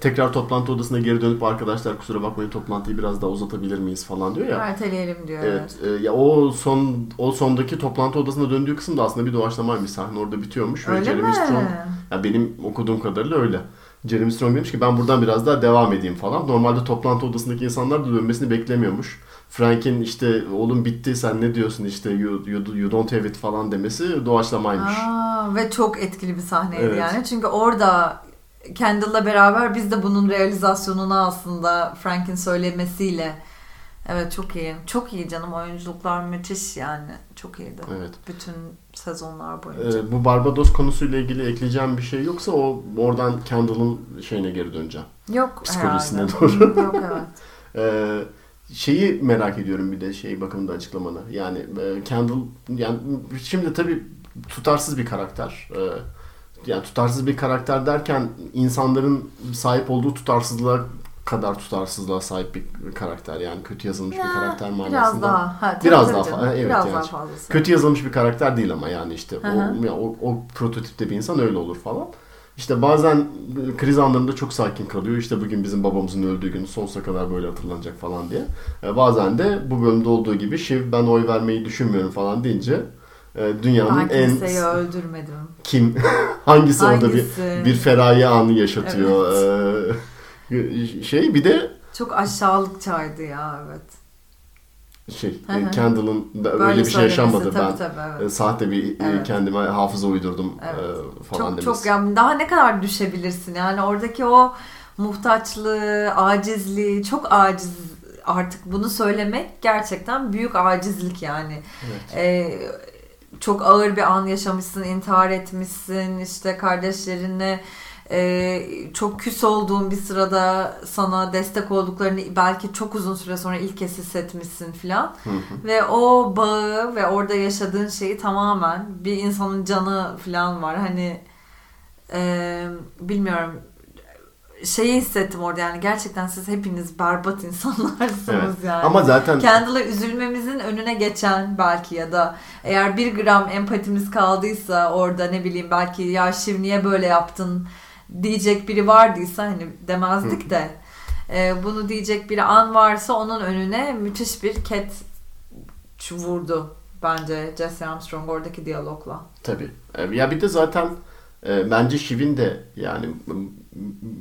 Speaker 2: tekrar toplantı odasına geri dönüp arkadaşlar kusura bakmayın toplantıyı biraz daha uzatabilir miyiz falan diyor ya.
Speaker 1: Erteleyelim diyor.
Speaker 2: Evet. e, ya o son o sondaki toplantı odasına döndüğü kısım da aslında bir doğaçlamaymış sahne orada bitiyormuş ve
Speaker 1: Öyle
Speaker 2: Jeremy
Speaker 1: mi?
Speaker 2: Strong ya benim okuduğum kadarıyla öyle. Jeremy Strong demiş ki ben buradan biraz daha devam edeyim falan. Normalde toplantı odasındaki insanlar da dönmesini beklemiyormuş. Frank'in işte oğlum bitti sen ne diyorsun işte you, you, you don't have it falan demesi doğaçlamaymış.
Speaker 1: Aa, ve çok etkili bir sahneydi
Speaker 2: Evet.
Speaker 1: yani. Çünkü orada Kendall'la beraber biz de bunun realizasyonunu aslında Frank'in söylemesiyle Evet çok iyi. Çok iyi canım. Oyunculuklar müthiş yani. Çok iyiydi.
Speaker 2: Evet.
Speaker 1: Bütün sezonlar boyunca.
Speaker 2: Ee, bu Barbados konusuyla ilgili ekleyeceğim bir şey yoksa o oradan Kendall'ın şeyine geri döneceğim.
Speaker 1: Yok
Speaker 2: Psikolojisine
Speaker 1: herhalde.
Speaker 2: doğru.
Speaker 1: Yok evet.
Speaker 2: Ee, şeyi merak ediyorum bir de şey bakımında açıklamanı. Yani e, Kendall yani şimdi tabii tutarsız bir karakter. Ee, yani tutarsız bir karakter derken insanların sahip olduğu tutarsızlığa kadar tutarsızlığa sahip bir karakter. Yani kötü yazılmış bir
Speaker 1: Ya,
Speaker 2: karakter manasında.
Speaker 1: Biraz daha. Ha,
Speaker 2: Biraz daha
Speaker 1: canım.
Speaker 2: fa- evet
Speaker 1: Biraz
Speaker 2: yani.
Speaker 1: daha fazlası.
Speaker 2: Kötü yazılmış bir karakter değil ama yani işte
Speaker 1: Hı hı.
Speaker 2: o, ya o, o prototipte bir insan öyle olur falan. İşte bazen kriz anlarında çok sakin kalıyor. İşte bugün bizim babamızın öldüğü gün sonsuza kadar böyle hatırlanacak falan diye. E, bazen de bu bölümde olduğu gibi Shiv ben oy vermeyi düşünmüyorum falan deyince e, dünyanın
Speaker 1: Ben
Speaker 2: en
Speaker 1: kimseyi öldürmedim.
Speaker 2: kim hangisi, orada
Speaker 1: Hangisi?
Speaker 2: bir bir feraye anı yaşatıyor. E, şey bir de
Speaker 1: Çok aşağılıkçaydı ya evet.
Speaker 2: Şey e, Kendall'ın da öyle
Speaker 1: Böyle
Speaker 2: bir şey yaşanmadı
Speaker 1: tabii,
Speaker 2: ben.
Speaker 1: Tabii, evet.
Speaker 2: E, sahte bir e,
Speaker 1: Evet.
Speaker 2: kendime hafıza uydurdum
Speaker 1: Evet.
Speaker 2: e, falan
Speaker 1: çok
Speaker 2: demesi.
Speaker 1: çok yani daha ne kadar düşebilirsin yani oradaki o muhtaçlığı, acizliği çok aciz artık bunu söylemek gerçekten büyük acizlik yani.
Speaker 2: Evet.
Speaker 1: Ee, çok ağır bir an yaşamışsın, intihar etmişsin, işte kardeşlerinle e, çok küs olduğun bir sırada sana destek olduklarını belki çok uzun süre sonra ilk kez hissetmişsin filan. Ve o bağı ve orada yaşadığın şeyi tamamen bir insanın canı falan var. Hani e, bilmiyorum şeyi hissettim orada yani gerçekten siz hepiniz berbat insanlarsınız
Speaker 2: Evet.
Speaker 1: yani.
Speaker 2: Ama zaten
Speaker 1: Kendall'a üzülmemizin önüne geçen belki ya da eğer bir gram empatimiz kaldıysa orada ne bileyim belki ya Şiv niye böyle yaptın diyecek biri vardıysa hani demezdik de e, bunu diyecek bir an varsa onun önüne müthiş bir ket vurdu bence Jesse Armstrong oradaki diyalogla.
Speaker 2: tabii. E, Ya bir de zaten e, bence Shiv'in de yani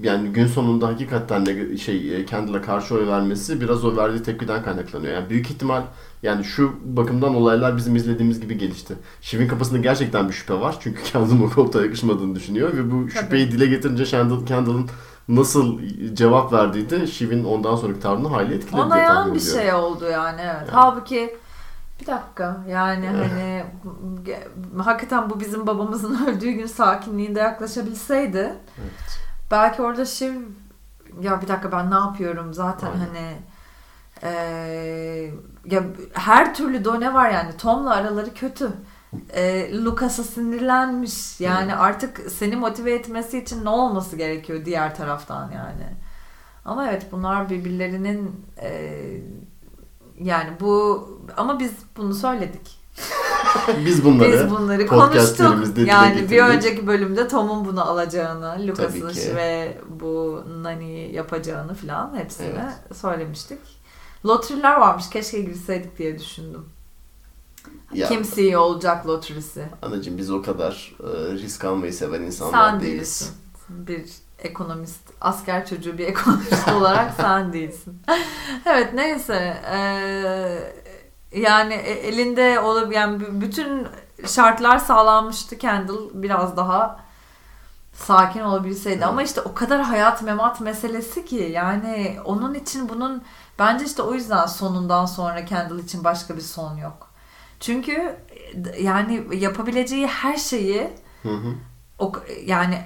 Speaker 2: yani gün sonunda hakikaten de şey e, Kendall'a karşı oy vermesi biraz o verdiği tepkiden kaynaklanıyor. Yani büyük ihtimal yani şu bakımdan olaylar bizim izlediğimiz gibi gelişti. Shiv'in kafasında gerçekten bir şüphe var. Çünkü Kendall'ın o koltuğa yakışmadığını düşünüyor ve bu şüpheyi dile getirince Kendall, Kendall'ın nasıl cevap verdiği de Shiv'in ondan sonraki tavrını hayli etkiledi
Speaker 1: Ona yan bir şey oldu yani evet.
Speaker 2: Yani.
Speaker 1: Halbuki bir dakika yani hani hakikaten bu bizim babamızın öldüğü gün sakinliğinde yaklaşabilseydi
Speaker 2: Evet.
Speaker 1: belki orada Şiv ya bir dakika ben ne yapıyorum zaten
Speaker 2: Aynen.
Speaker 1: hani eee, ya her türlü done var yani Tom'la araları kötü. Eee Lucas'a sinirlenmiş. Yani artık seni motive etmesi için ne olması gerekiyor diğer taraftan yani. Ama evet bunlar birbirlerinin eee, yani bu ama biz bunu söyledik.
Speaker 2: Biz bunları
Speaker 1: Biz bunları konuştuk. Yani bir önceki bölümde Tom'un bunu alacağını, Lucas'ın ve bu Nani yapacağını falan hepsini
Speaker 2: Evet.
Speaker 1: söylemiştik. Lotteriler varmış. Keşke girseydik diye düşündüm.
Speaker 2: Ya,
Speaker 1: Kim CEO olacak lotrisi?
Speaker 2: Anacığım biz o kadar e, risk almayı seven insanlar
Speaker 1: Sen
Speaker 2: değiliz.
Speaker 1: değilsin. Bir ekonomist, asker çocuğu bir ekonomist olarak sen değilsin. evet neyse. Ee, yani e- elinde olup yani bütün şartlar sağlanmıştı. Kendall biraz daha sakin olabilseydi.
Speaker 2: Hı.
Speaker 1: Ama işte o kadar hayat memat meselesi ki yani onun için bunun bence işte o yüzden sonundan sonra Kendall için başka bir son yok. Çünkü yani yapabileceği her şeyi
Speaker 2: Hı hı.
Speaker 1: o yani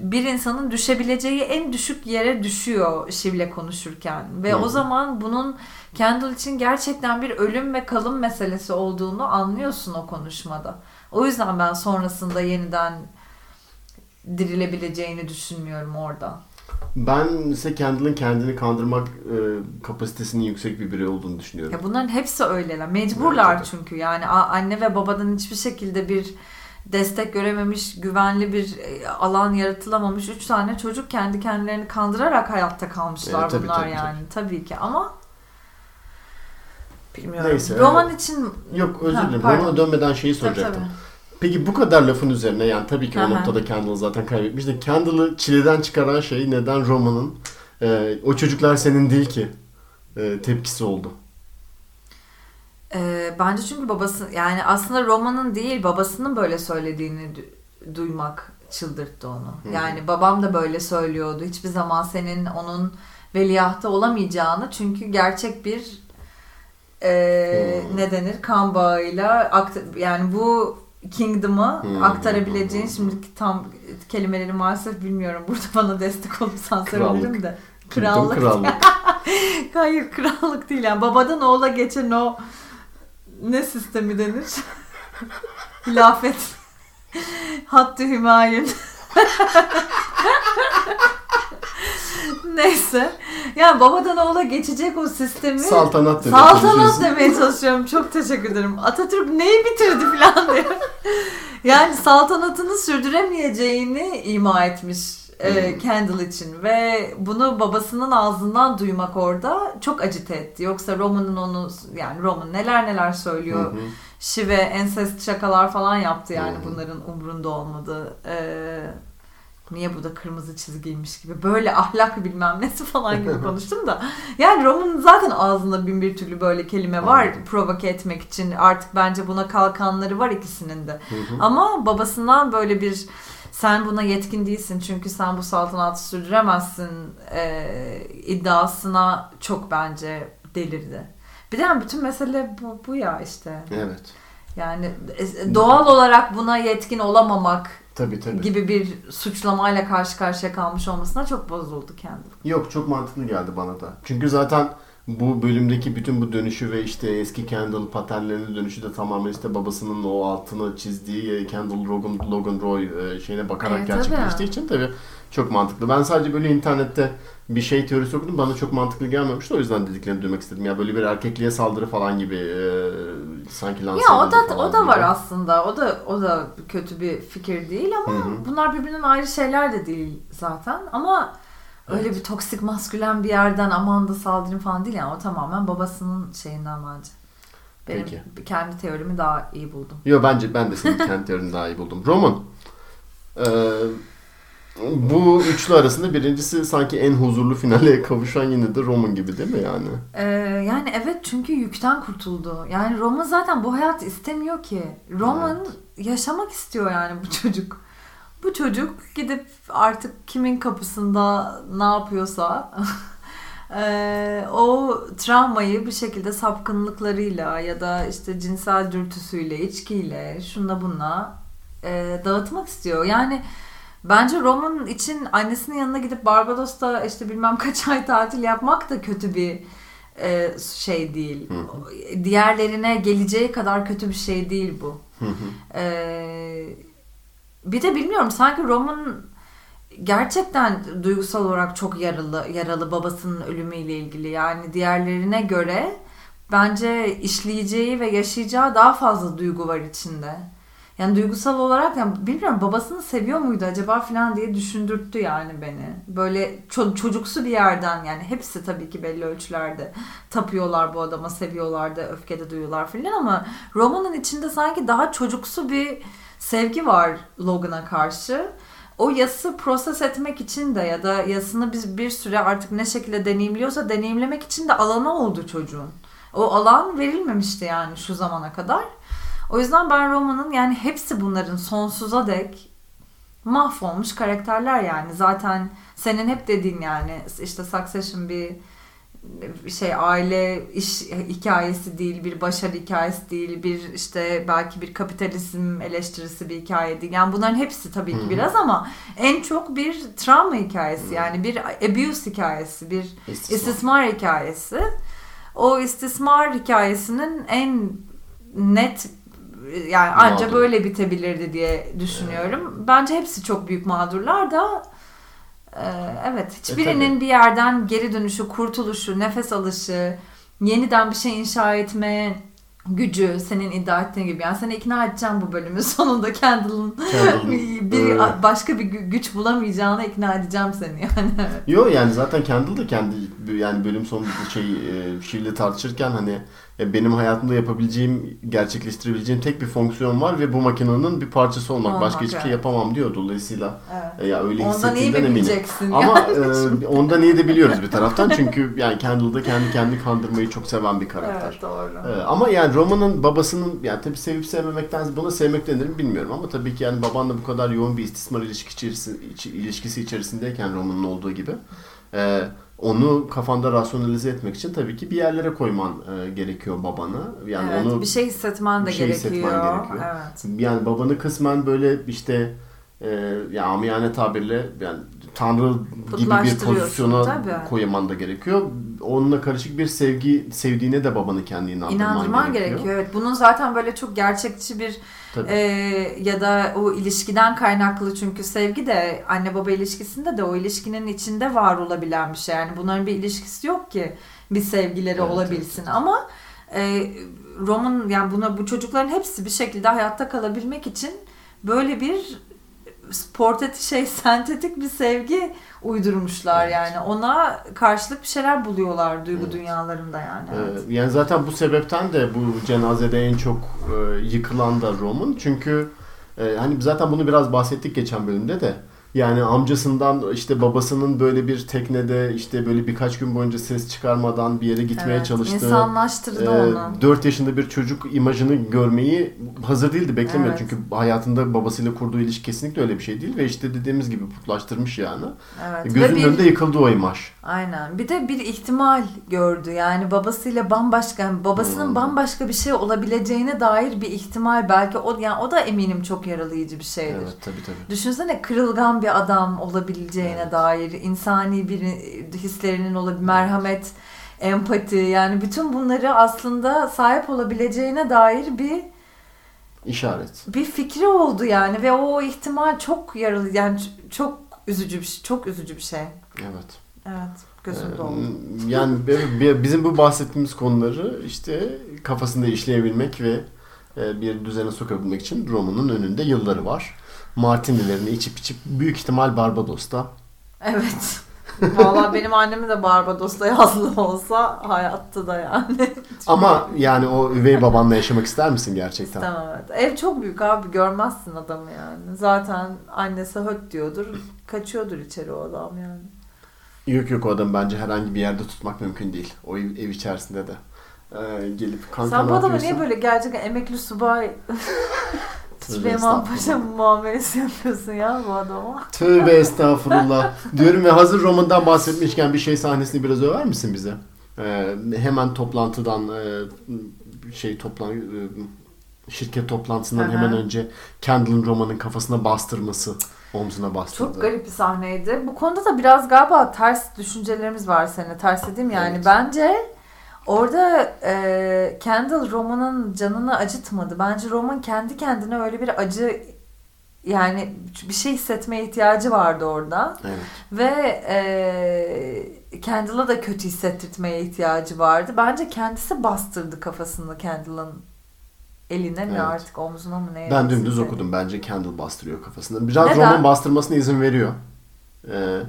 Speaker 1: bir insanın düşebileceği en düşük yere düşüyor Şiv'le konuşurken ve
Speaker 2: Hı.
Speaker 1: o zaman bunun Kendall için gerçekten bir ölüm ve kalım meselesi olduğunu anlıyorsun o konuşmada. O yüzden ben sonrasında yeniden dirilebileceğini düşünmüyorum orada.
Speaker 2: Ben ise Kendall'ın kendini kandırmak e, kapasitesinin yüksek bir birey olduğunu düşünüyorum.
Speaker 1: Ya bunların hepsi öyleler. Mecburlar
Speaker 2: Evet,
Speaker 1: çünkü. Yani a- anne ve babadan hiçbir şekilde bir destek görememiş, güvenli bir e, alan yaratılamamış. Üç tane çocuk kendi kendilerini kandırarak hayatta kalmışlar
Speaker 2: Evet, tabii,
Speaker 1: bunlar
Speaker 2: tabii,
Speaker 1: yani. Tabii ki ama bilmiyorum.
Speaker 2: Neyse,
Speaker 1: Roman için
Speaker 2: Yok özür dilerim. Romana dönmeden şeyi
Speaker 1: tabii,
Speaker 2: soracaktım.
Speaker 1: tabii.
Speaker 2: Peki bu kadar lafın üzerine yani tabii ki o
Speaker 1: Aha.
Speaker 2: noktada Kendall zaten kaybetmiş de Kendall'ı çileden çıkaran şey neden Roma'nın e, o çocuklar senin değil ki e, tepkisi oldu.
Speaker 1: Ee, bence çünkü babası yani aslında Roma'nın değil babasının böyle söylediğini du- duymak çıldırttı onu.
Speaker 2: Hı.
Speaker 1: Yani babam da böyle söylüyordu. Hiçbir zaman senin onun veliahtı olamayacağını çünkü gerçek bir e,
Speaker 2: Hmm.
Speaker 1: ne denir kan bağıyla yani bu kingdom'ı
Speaker 2: Hmm.
Speaker 1: aktarabileceğin şimdi tam kelimeleri maalesef bilmiyorum. Burada bana destek
Speaker 2: Krallık.
Speaker 1: sevinirim de. Krallık.
Speaker 2: krallık.
Speaker 1: Hayır krallık değil yani babadan oğula geçen o ne sistemi denir? Hilafet. Hattı Hümayun. Neyse. Yani babadan oğula geçecek o sistemi
Speaker 2: Saltanat demeye
Speaker 1: Saltanat demeye çalışıyorum. Çok teşekkür ederim. Atatürk neyi bitirdi falan diyor. yani saltanatını sürdüremeyeceğini ima etmiş e,
Speaker 2: Hmm.
Speaker 1: Kendall için ve bunu babasının ağzından duymak orada çok acite etti. Yoksa Roman'ın onu yani Roman neler neler söylüyor.
Speaker 2: Hı hı.
Speaker 1: Şive, ensest şakalar falan yaptı yani
Speaker 2: Hı hı.
Speaker 1: bunların umrunda olmadı. Ee, niye bu da kırmızı çizgiymiş gibi böyle ahlak bilmem nesi falan gibi konuştum da. Yani Roman'ın zaten ağzında bin bir türlü böyle kelime var
Speaker 2: Anladım.
Speaker 1: provoke etmek için. Artık bence buna kalkanları var ikisinin de.
Speaker 2: Hı hı.
Speaker 1: Ama babasından böyle bir sen buna yetkin değilsin çünkü sen bu saltanatı sürdüremezsin e, iddiasına çok bence delirdi. Bir de yani bütün mesele bu, bu ya işte.
Speaker 2: Evet.
Speaker 1: Yani e, doğal olarak buna yetkin olamamak
Speaker 2: Tabii tabii.
Speaker 1: gibi bir suçlamayla karşı karşıya kalmış olmasına çok bozuldu kendim.
Speaker 2: Yok çok mantıklı geldi bana da. Çünkü zaten bu bölümdeki bütün bu dönüşü ve işte eski Kendall paternlerinin dönüşü de tamamen işte babasının o altını çizdiği e, Kendall Logan, Logan Roy e, şeyine bakarak
Speaker 1: Evet,
Speaker 2: gerçekleştiği
Speaker 1: tabii.
Speaker 2: için tabii çok mantıklı. Ben sadece böyle internette bir şey teorisi okudum. Bana çok mantıklı gelmemişti. O yüzden dediklerini duymak istedim. Ya böyle bir erkekliğe saldırı falan gibi e, sanki lanse
Speaker 1: Ya o da o da var
Speaker 2: gibi.
Speaker 1: aslında. O da o da kötü bir fikir değil ama
Speaker 2: Hı hı.
Speaker 1: bunlar birbirinden ayrı şeyler de değil zaten. Ama öyle bir toksik maskülen bir yerden aman da saldırın falan değil yani. O tamamen babasının şeyinden bence. Benim
Speaker 2: Peki.
Speaker 1: kendi teorimi daha iyi buldum.
Speaker 2: Yo bence ben de senin kendi teorini daha iyi buldum. Roman. e, bu üçlü arasında birincisi sanki en huzurlu finale kavuşan yine de Roman gibi değil mi yani?
Speaker 1: Ee, yani evet çünkü yükten kurtuldu. Yani Roman zaten bu hayatı istemiyor ki. Roman yaşamak istiyor yani bu çocuk. Bu çocuk gidip artık kimin kapısında ne yapıyorsa eee, o travmayı bir şekilde sapkınlıklarıyla ya da işte cinsel dürtüsüyle, içkiyle, şunla bunla eee, dağıtmak istiyor. Yani bence Roman için annesinin yanına gidip Barbados'ta işte bilmem kaç ay tatil yapmak da kötü bir eee, şey değil.
Speaker 2: Hı
Speaker 1: Diğerlerine geleceği kadar kötü bir şey değil bu.
Speaker 2: Hı hı.
Speaker 1: Ee, bir de bilmiyorum sanki Roman gerçekten duygusal olarak çok yaralı yaralı babasının ölümüyle ilgili. Yani diğerlerine göre bence işleyeceği ve yaşayacağı daha fazla duygu var içinde. Yani duygusal olarak yani bilmiyorum babasını seviyor muydu acaba falan diye düşündürttü yani beni. Böyle ço- çocuksu bir yerden yani hepsi tabii ki belli ölçülerde tapıyorlar bu adama, seviyorlar da öfkede duyuyorlar falan ama romanın içinde sanki daha çocuksu bir sevgi var Logan'a karşı. O yası proses etmek için de ya da yasını biz bir süre artık ne şekilde deneyimliyorsa deneyimlemek için de alanı oldu çocuğun. O alan verilmemişti yani şu zamana kadar. O yüzden ben Roma'nın yani hepsi bunların sonsuza dek mahvolmuş karakterler yani. Zaten senin hep dediğin yani işte Succession bir şey aile iş hikayesi değil, bir başarı hikayesi değil, bir işte belki bir kapitalizm eleştirisi bir hikaye değil. Yani bunların hepsi tabii ki
Speaker 2: Hı hı.
Speaker 1: biraz ama en çok bir travma hikayesi yani bir abuse hikayesi, bir
Speaker 2: İstismar.
Speaker 1: istismar hikayesi. O istismar hikayesinin en net yani anca
Speaker 2: Mağdur.
Speaker 1: böyle bitebilirdi diye düşünüyorum. Bence hepsi çok büyük mağdurlar da evet hiçbirinin
Speaker 2: E,
Speaker 1: bir yerden geri dönüşü, kurtuluşu, nefes alışı, yeniden bir şey inşa etmeye gücü senin iddia ettiğin gibi. Yani seni ikna edeceğim bu bölümün sonunda Kendall'ın bir
Speaker 2: evet.
Speaker 1: başka bir gü- güç bulamayacağına ikna edeceğim seni yani.
Speaker 2: Yo yani zaten Kendall da kendi yani bölüm sonu şey e, Shield'i tartışırken hani e, benim hayatımda yapabileceğim, gerçekleştirebileceğim tek bir fonksiyon var ve bu makinenin bir parçası olmak.
Speaker 1: Olmak,
Speaker 2: Başka hiçbir şey yapamam diyor. Dolayısıyla
Speaker 1: Evet.
Speaker 2: e, ya öyle
Speaker 1: Ondan iyi mi bileceksin
Speaker 2: Ama
Speaker 1: yani?
Speaker 2: e, ondan iyi de biliyoruz bir taraftan çünkü yani Kendall da kendi kendi kandırmayı çok seven bir karakter.
Speaker 1: Evet doğru.
Speaker 2: Ee, ama yani Roma'nın babasının yani tabii sevip sevmemekten buna sevmek denir mi bilmiyorum ama tabii ki yani babanla bu kadar yoğun bir istismar ilişki içerisi, içi- ilişkisi içerisindeyken Roma'nın olduğu gibi e, onu kafanda rasyonalize etmek için tabii ki bir yerlere koyman e, gerekiyor babanı. Yani
Speaker 1: evet,
Speaker 2: onu
Speaker 1: bir şey hissetmen de
Speaker 2: bir şey
Speaker 1: gerekiyor.
Speaker 2: hissetmen gerekiyor.
Speaker 1: Evet.
Speaker 2: yani babanı kısmen böyle işte e, ya amiyane tabirle yani tanrı gibi bir pozisyona
Speaker 1: tabii.
Speaker 2: koyman da gerekiyor. Onunla karışık bir sevgi sevdiğine de babanı kendine inandırman,
Speaker 1: İnandırman gerekiyor. Evet. Bunun zaten böyle çok gerçekçi bir
Speaker 2: Tabii.
Speaker 1: e, ya da o ilişkiden kaynaklı çünkü sevgi de anne baba ilişkisinde de o ilişkinin içinde var olabilen bir şey. Yani bunların bir ilişkisi yok ki bir sevgileri
Speaker 2: Evet,
Speaker 1: olabilsin ama e, Roman yani buna bu çocukların hepsi bir şekilde hayatta kalabilmek için böyle bir portati şey sentetik bir sevgi uydurmuşlar
Speaker 2: Evet.
Speaker 1: yani. Ona karşılık bir şeyler buluyorlar duygu
Speaker 2: Evet.
Speaker 1: dünyalarında yani. Evet.
Speaker 2: Ee, yani zaten bu sebepten de bu cenazede en çok e, yıkılan da Roman. Çünkü e, hani zaten bunu biraz bahsettik geçen bölümde de. Yani amcasından işte babasının böyle bir teknede işte böyle birkaç gün boyunca ses çıkarmadan bir yere gitmeye
Speaker 1: Evet,
Speaker 2: çalıştığı
Speaker 1: İnsanlaştırdı
Speaker 2: e,
Speaker 1: onu.
Speaker 2: 4 yaşında bir çocuk imajını görmeyi hazır değildi beklemiyor.
Speaker 1: Evet.
Speaker 2: Çünkü hayatında babasıyla kurduğu ilişki kesinlikle öyle bir şey değil ve işte dediğimiz gibi putlaştırmış yani.
Speaker 1: Evet. Ve
Speaker 2: Gözünün
Speaker 1: bir,
Speaker 2: önünde yıkıldı o imaj.
Speaker 1: aynen. Bir de bir ihtimal gördü. Yani babasıyla bambaşka, yani babasının
Speaker 2: Hmm.
Speaker 1: bambaşka bir şey olabileceğine dair bir ihtimal belki o yani o da eminim çok yaralayıcı bir şeydir.
Speaker 2: Evet tabii tabii.
Speaker 1: Düşünsene kırılgan bir adam olabileceğine
Speaker 2: Evet.
Speaker 1: dair insani bir hislerinin olabil merhamet, empati yani bütün bunları aslında sahip olabileceğine dair bir
Speaker 2: İşaret.
Speaker 1: bir fikri oldu yani ve o ihtimal çok yaralı yani çok üzücü bir şey, çok üzücü bir şey.
Speaker 2: Evet.
Speaker 1: Evet, gözüm
Speaker 2: Ee. Yani bi- bi- bizim bu bahsettiğimiz konuları işte kafasında işleyebilmek ve e, bir düzene sokabilmek için Roma'nın önünde yılları var. Martinilerini içip içip büyük ihtimal Barbados'ta.
Speaker 1: Evet. Vallahi benim annemin de Barbados'ta yazlı olsa hayatta da yani.
Speaker 2: Ama yani o üvey babanla yaşamak ister misin gerçekten?
Speaker 1: Tamam evet. Ev çok büyük abi görmezsin adamı yani. Zaten annesi höt diyordur. Kaçıyordur içeri o adam yani.
Speaker 2: Yok yok o adam bence herhangi bir yerde tutmak mümkün değil. O ev, ev içerisinde de. Ee, gelip kanka
Speaker 1: Sen bu
Speaker 2: yapıyorsun?
Speaker 1: niye böyle gerçekten emekli subay Süleyman Paşa muamelesi yapıyorsun ya bu adama?
Speaker 2: Tövbe estağfurullah. Diyorum ya hazır romandan bahsetmişken bir şey sahnesini biraz över misin bize? Ee, hemen toplantıdan e, şey toplan e, şirket toplantısından hemen önce Kendall'ın romanın kafasına bastırması, omzuna bastırdı.
Speaker 1: Çok garip bir sahneydi. Bu konuda da biraz galiba ters düşüncelerimiz var seninle. Ters dediğim yani.
Speaker 2: Evet.
Speaker 1: Bence orada e, Kendall Roman'ın canını acıtmadı. Bence Roman kendi kendine öyle bir acı yani bir şey hissetmeye ihtiyacı vardı orada.
Speaker 2: Evet.
Speaker 1: Ve e, Kendall'a da kötü hissettirmeye ihtiyacı vardı. Bence kendisi bastırdı kafasını Kendall'ın eline mi
Speaker 2: Evet.
Speaker 1: artık omzuna mı ne?
Speaker 2: Ben dümdüz okudum. Bence Kendall bastırıyor kafasını. Biraz
Speaker 1: Neden?
Speaker 2: roman bastırmasına izin veriyor. Ee,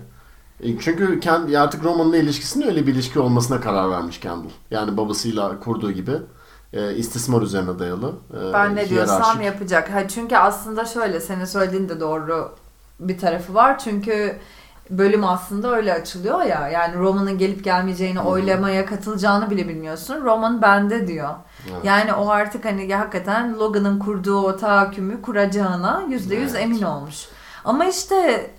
Speaker 2: çünkü Kend, artık romanla ilişkisinin öyle bir ilişki olmasına karar vermiş Kendall. Yani babasıyla kurduğu gibi e, istismar üzerine dayalı. e,
Speaker 1: Ben ne diyorsam yapacak. Ha, çünkü aslında şöyle senin söylediğin de doğru bir tarafı var. Çünkü bölüm aslında öyle açılıyor ya. Yani Roman'ın gelip gelmeyeceğini,
Speaker 2: Hı.
Speaker 1: oylamaya katılacağını bile bilmiyorsun. Roman bende diyor.
Speaker 2: Evet.
Speaker 1: Yani o artık hani hakikaten Logan'ın kurduğu o tahakkümü kuracağına yüzde yüz
Speaker 2: Evet.
Speaker 1: emin olmuş. Ama işte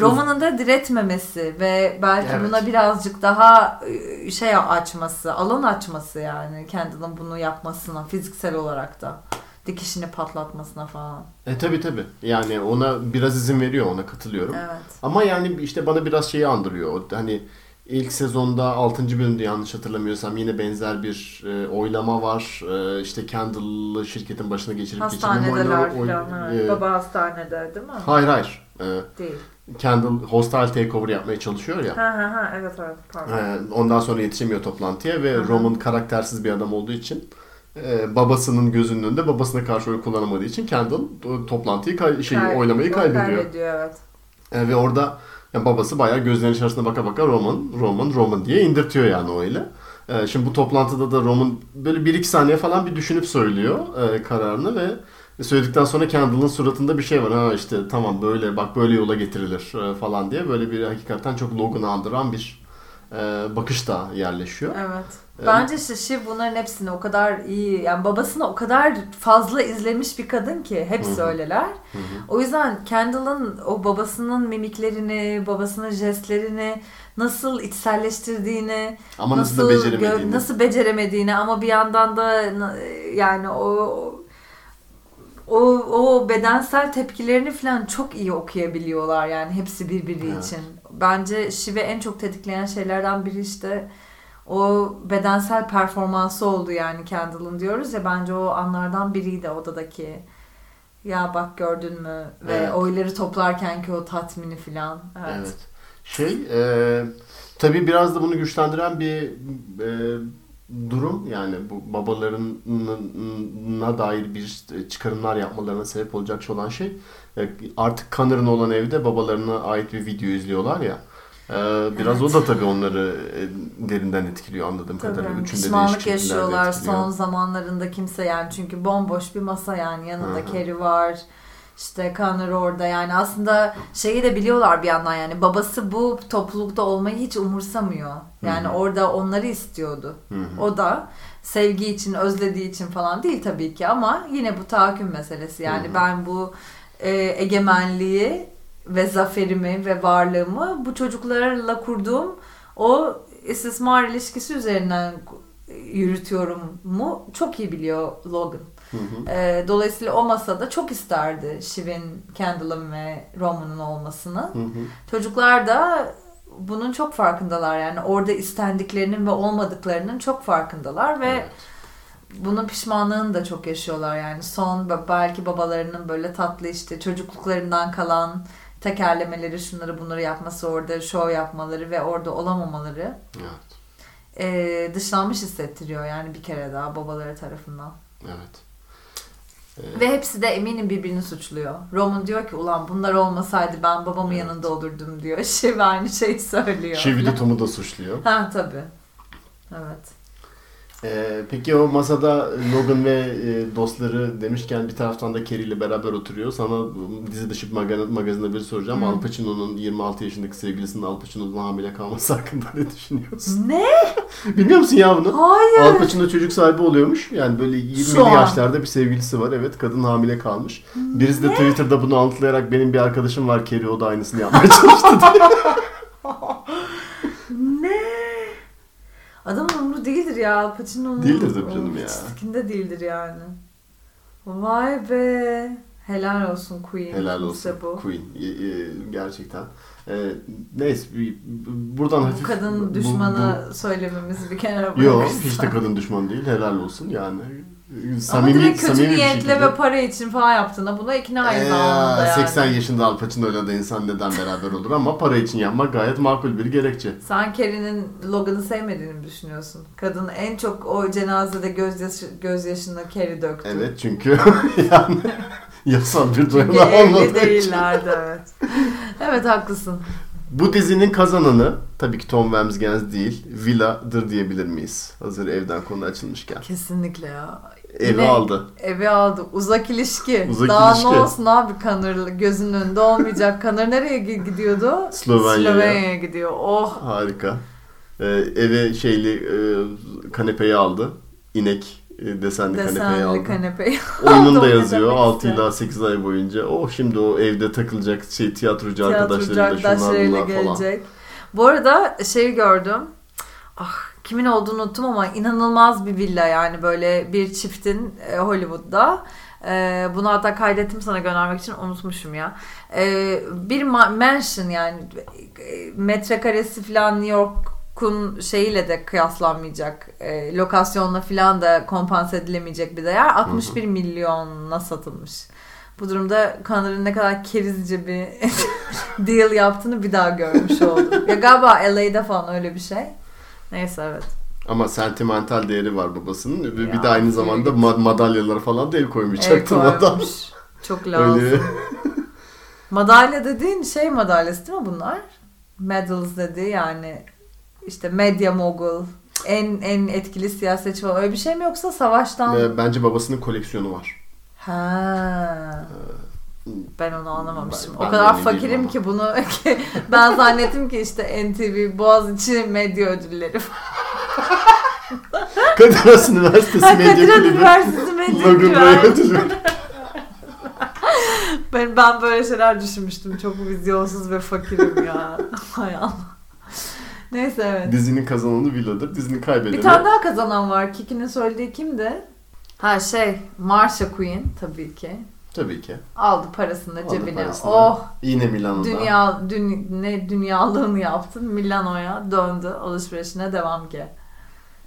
Speaker 1: Roman'ın da diretmemesi ve belki
Speaker 2: Evet.
Speaker 1: buna birazcık daha e, şey açması, alan açması yani Kendall'ın bunu yapmasına fiziksel olarak da dikişini patlatmasına falan.
Speaker 2: E tabi tabi. Yani ona biraz izin veriyor ona katılıyorum.
Speaker 1: Evet.
Speaker 2: Ama yani işte bana biraz şeyi andırıyor. Hani ilk sezonda 6. bölümde yanlış hatırlamıyorsam yine benzer bir e, oylama var. E, işte Kendall'ı şirketin başına geçirip
Speaker 1: Hastanedeler falan. Evet. E, Baba hastanede değil mi?
Speaker 2: Hayır hayır.
Speaker 1: E, Değil.
Speaker 2: Kendall hostile takeover yapmaya çalışıyor ya.
Speaker 1: Ha ha ha evet evet pardon.
Speaker 2: E, ondan sonra yetişemiyor toplantıya ve Hı-hı. Roman karaktersiz bir adam olduğu için e, babasının gözünün önünde babasına karşı oy kullanamadığı için Kendall toplantıyı kay- şey Kay- oylamayı kaybediyor.
Speaker 1: Kaybediyor evet.
Speaker 2: E, ve orada yani babası bayağı gözlerinin içerisine baka baka Roman, Roman, Roman diye indirtiyor yani öyle. E, şimdi bu toplantıda da Roman böyle bir iki saniye falan bir düşünüp söylüyor e, kararını ve söyledikten sonra Kendall'ın suratında bir şey var. Ha işte tamam böyle bak böyle yola getirilir e, falan diye böyle bir hakikaten çok Logan'ı andıran bir e, bakış da yerleşiyor.
Speaker 1: Evet. Bence işte Shiv bunların hepsini o kadar iyi yani babasını o kadar fazla izlemiş bir kadın ki hepsi Hı-hı. öyleler. O yüzden Kendall'ın o babasının mimiklerini, babasının jestlerini nasıl içselleştirdiğini,
Speaker 2: ama nasıl, nasıl beceremediğini.
Speaker 1: nasıl beceremediğini ama bir yandan da yani o o, o bedensel tepkilerini falan çok iyi okuyabiliyorlar yani hepsi birbiri evet. için. Bence Şive en çok tetikleyen şeylerden biri işte o bedensel performansı oldu yani Kendall'ın diyoruz ya bence o anlardan biriydi odadaki. Ya bak gördün mü ve evet. oyları toplarken ki o tatmini falan. Evet. evet.
Speaker 2: Şey e, tabii biraz da bunu güçlendiren bir e, durum yani bu babalarına dair bir çıkarımlar yapmalarına sebep olacak olan şey e, artık Connor'ın olan evde babalarına ait bir video izliyorlar ya. Ee, biraz evet. o da tabii onları e, derinden etkiliyor anladığım tabii. kadarıyla.
Speaker 1: Üçünde Pişmanlık yaşıyorlar son zamanlarında kimse yani çünkü bomboş bir masa yani yanında. Carrie var. İşte Connor orada yani aslında şeyi de biliyorlar bir yandan yani babası bu toplulukta olmayı hiç umursamıyor. Yani Hı-hı. orada onları istiyordu. Hı-hı. O da sevgi için, özlediği için falan değil tabii ki ama yine bu tahakküm meselesi. Yani Hı-hı. ben bu e, egemenliği ve zaferimi ve varlığımı bu çocuklarla kurduğum o istismar ilişkisi üzerinden yürütüyorum mu çok iyi biliyor Logan. Hı hı. E, dolayısıyla o masada çok isterdi Shiv'in, Kendall'ın ve Roman'ın olmasını. Hı hı. Çocuklar da bunun çok farkındalar yani orada istendiklerinin ve olmadıklarının çok farkındalar ve evet. bunun pişmanlığını da çok yaşıyorlar yani son belki babalarının böyle tatlı işte çocukluklarından kalan tekerlemeleri şunları bunları yapması orada show yapmaları ve orada olamamaları
Speaker 2: evet.
Speaker 1: e, dışlanmış hissettiriyor yani bir kere daha babaları tarafından.
Speaker 2: Evet.
Speaker 1: Ee, Ve hepsi de eminim birbirini suçluyor. Roman diyor ki ulan bunlar olmasaydı ben babamın evet. yanında olurdum diyor. Shiv aynı şeyi söylüyor.
Speaker 2: Shiv de Tom'u da suçluyor.
Speaker 1: Ha tabii. Evet.
Speaker 2: Ee, peki o masada Logan ve e, dostları demişken bir taraftan da Kerry ile beraber oturuyor. Sana dizi dışı magazin, magazinde bir soracağım. Hmm. Al Pacino'nun 26 yaşındaki sevgilisinin Al Pacino'nun hamile kalması hakkında ne düşünüyorsun?
Speaker 1: Ne?
Speaker 2: Bilmiyor musun ya bunu?
Speaker 1: Hayır.
Speaker 2: Al Pacino çocuk sahibi oluyormuş. Yani böyle 20'li yaşlarda bir sevgilisi var. Evet kadın hamile kalmış. Birisi de Twitter'da bunu anlatılarak benim bir arkadaşım var Kerry o da aynısını yapmaya çalıştı diye.
Speaker 1: Adamın umru değildir ya. Al Pacino'nun
Speaker 2: Değildir tabii canım ya.
Speaker 1: Çizginde değildir yani. Vay be. Helal olsun Queen.
Speaker 2: Helal olsun bu. Queen. Gerçekten. Ee, neyse buradan
Speaker 1: bu
Speaker 2: hafif...
Speaker 1: kadın düşmanı bu, bu... söylememizi bir kenara bırakırsan.
Speaker 2: Yok hiç de kadın düşmanı değil. Helal olsun yani
Speaker 1: samimi, Ama direkt kötü samimi niyetle ve para için falan yaptığına buna ikna ee, zamanında
Speaker 2: yani. 80 yaşında Al Pacino'yla da insan neden beraber olur ama para için yapmak gayet makul bir gerekçe.
Speaker 1: Sen Kerry'nin Logan'ı sevmediğini mi düşünüyorsun? Kadın en çok o cenazede gözyaşı, gözyaşını Kerry döktü.
Speaker 2: Evet çünkü yani yasal bir duygu olmadığı
Speaker 1: için. değillerdi evet. evet haklısın.
Speaker 2: Bu dizinin kazananı tabii ki Tom Wamsgans değil, Villa'dır diyebilir miyiz? Hazır evden konu açılmışken.
Speaker 1: Kesinlikle ya.
Speaker 2: Evi Yine aldı.
Speaker 1: Evi aldı. Uzak ilişki.
Speaker 2: Uzak
Speaker 1: Daha
Speaker 2: ilişki.
Speaker 1: ne olsun abi Kanır gözünün önünde olmayacak. Kanır nereye gidiyordu?
Speaker 2: Slovenya'ya.
Speaker 1: Slovenya'ya gidiyor. Oh.
Speaker 2: Harika. Ee, eve şeyli e, kanepeyi aldı. İnek e, desenli, desenli kanepeyi aldı.
Speaker 1: kanepeyi
Speaker 2: Oyunun da yazıyor 6 ila 8 ay boyunca. Oh şimdi o evde takılacak şey tiyatrocu, tiyatrocu arkadaşlarıyla şunlar bunlar gelecek. falan.
Speaker 1: Bu arada şey gördüm. Ah kimin olduğunu unuttum ama inanılmaz bir villa yani böyle bir çiftin e, Hollywood'da. E, bunu hatta kaydettim sana göndermek için unutmuşum ya. E, bir mansion yani e, metrekaresi falan New York Cook'un şeyiyle de kıyaslanmayacak. E, lokasyonla falan da kompanse edilemeyecek bir değer. 61 milyona satılmış. Bu durumda Connor'ın ne kadar kerizce bir deal yaptığını bir daha görmüş oldum. ya galiba LA'da falan öyle bir şey. Neyse evet.
Speaker 2: Ama sentimental değeri var babasının.
Speaker 1: Ya,
Speaker 2: bir de aynı zamanda ma- madalyalara falan da el koymuş.
Speaker 1: El
Speaker 2: adam.
Speaker 1: Çok lazım.
Speaker 2: Öyle.
Speaker 1: Madalya dediğin şey madalyası değil mi bunlar? Medals dedi yani işte medya mogul, en en etkili siyasetçi falan öyle bir şey mi yoksa savaştan?
Speaker 2: Bence babasının koleksiyonu var.
Speaker 1: Ha. Ben onu anlamamışım.
Speaker 2: Ben-
Speaker 1: o
Speaker 2: ben
Speaker 1: kadar fakirim ki bunu ben zannettim ki işte NTV Boğaziçi medya ödülleri.
Speaker 2: Kadir Has Üniversitesi
Speaker 1: Ha,
Speaker 2: Medya
Speaker 1: Kadir Has. Üniversitesi medya
Speaker 2: ödülü.
Speaker 1: Ben, ben böyle şeyler düşünmüştüm. Çok vizyonsuz ve fakirim ya. Hay Allah. Neyse evet.
Speaker 2: Dizinin kazananı Villa'dır. Dizinin kaybedeni.
Speaker 1: Bir tane daha kazanan var. Kiki'nin söylediği kimdi? Ha şey Marsha Queen tabii ki.
Speaker 2: Tabii ki.
Speaker 1: Aldı parasını
Speaker 2: Aldı
Speaker 1: cebine.
Speaker 2: parasını.
Speaker 1: Oh
Speaker 2: Yine Milano'da.
Speaker 1: dünya dün, ne dünyalığını yaptın. Milano'ya döndü. Alışverişine devam ki.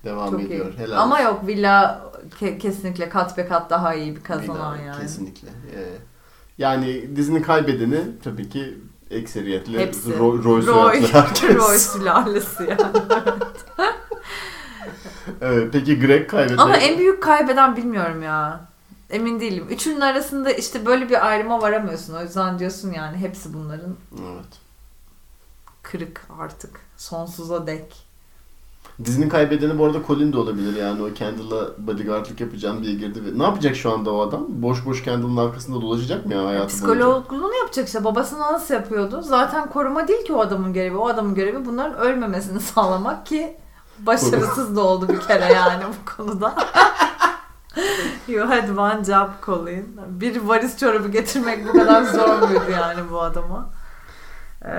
Speaker 2: Devam
Speaker 1: Çok
Speaker 2: ediyor.
Speaker 1: iyi.
Speaker 2: Helal
Speaker 1: Ama
Speaker 2: olsun.
Speaker 1: yok villa ke- kesinlikle kat be kat daha iyi bir kazanan
Speaker 2: Villa,
Speaker 1: yani.
Speaker 2: Kesinlikle. Ee, yani dizinin kaybedeni tabii ki ekseriyetle
Speaker 1: Hepsi.
Speaker 2: Roy, Roy
Speaker 1: Roy. Roy sülalesi yani.
Speaker 2: Evet, peki Greg kaybetti.
Speaker 1: Ama en büyük kaybeden bilmiyorum ya. Emin değilim. Üçünün arasında işte böyle bir ayrıma varamıyorsun. O yüzden diyorsun yani hepsi bunların
Speaker 2: Evet.
Speaker 1: kırık artık. Sonsuza dek.
Speaker 2: Dizinin kaybedeni bu arada Colin de olabilir yani o Kendall'a bodyguardlık yapacağım diye girdi ve ne yapacak şu anda o adam? Boş boş Kendall'ın arkasında dolaşacak mı ya hayatı?
Speaker 1: Psikologluğunu yapacak işte. Babasını nasıl yapıyordu? Zaten koruma değil ki o adamın görevi. O adamın görevi bunların ölmemesini sağlamak ki başarısız da oldu bir kere yani bu konuda. you had one job Colin. Bir varis çorabı getirmek bu kadar zor muydu yani bu adama? Ee,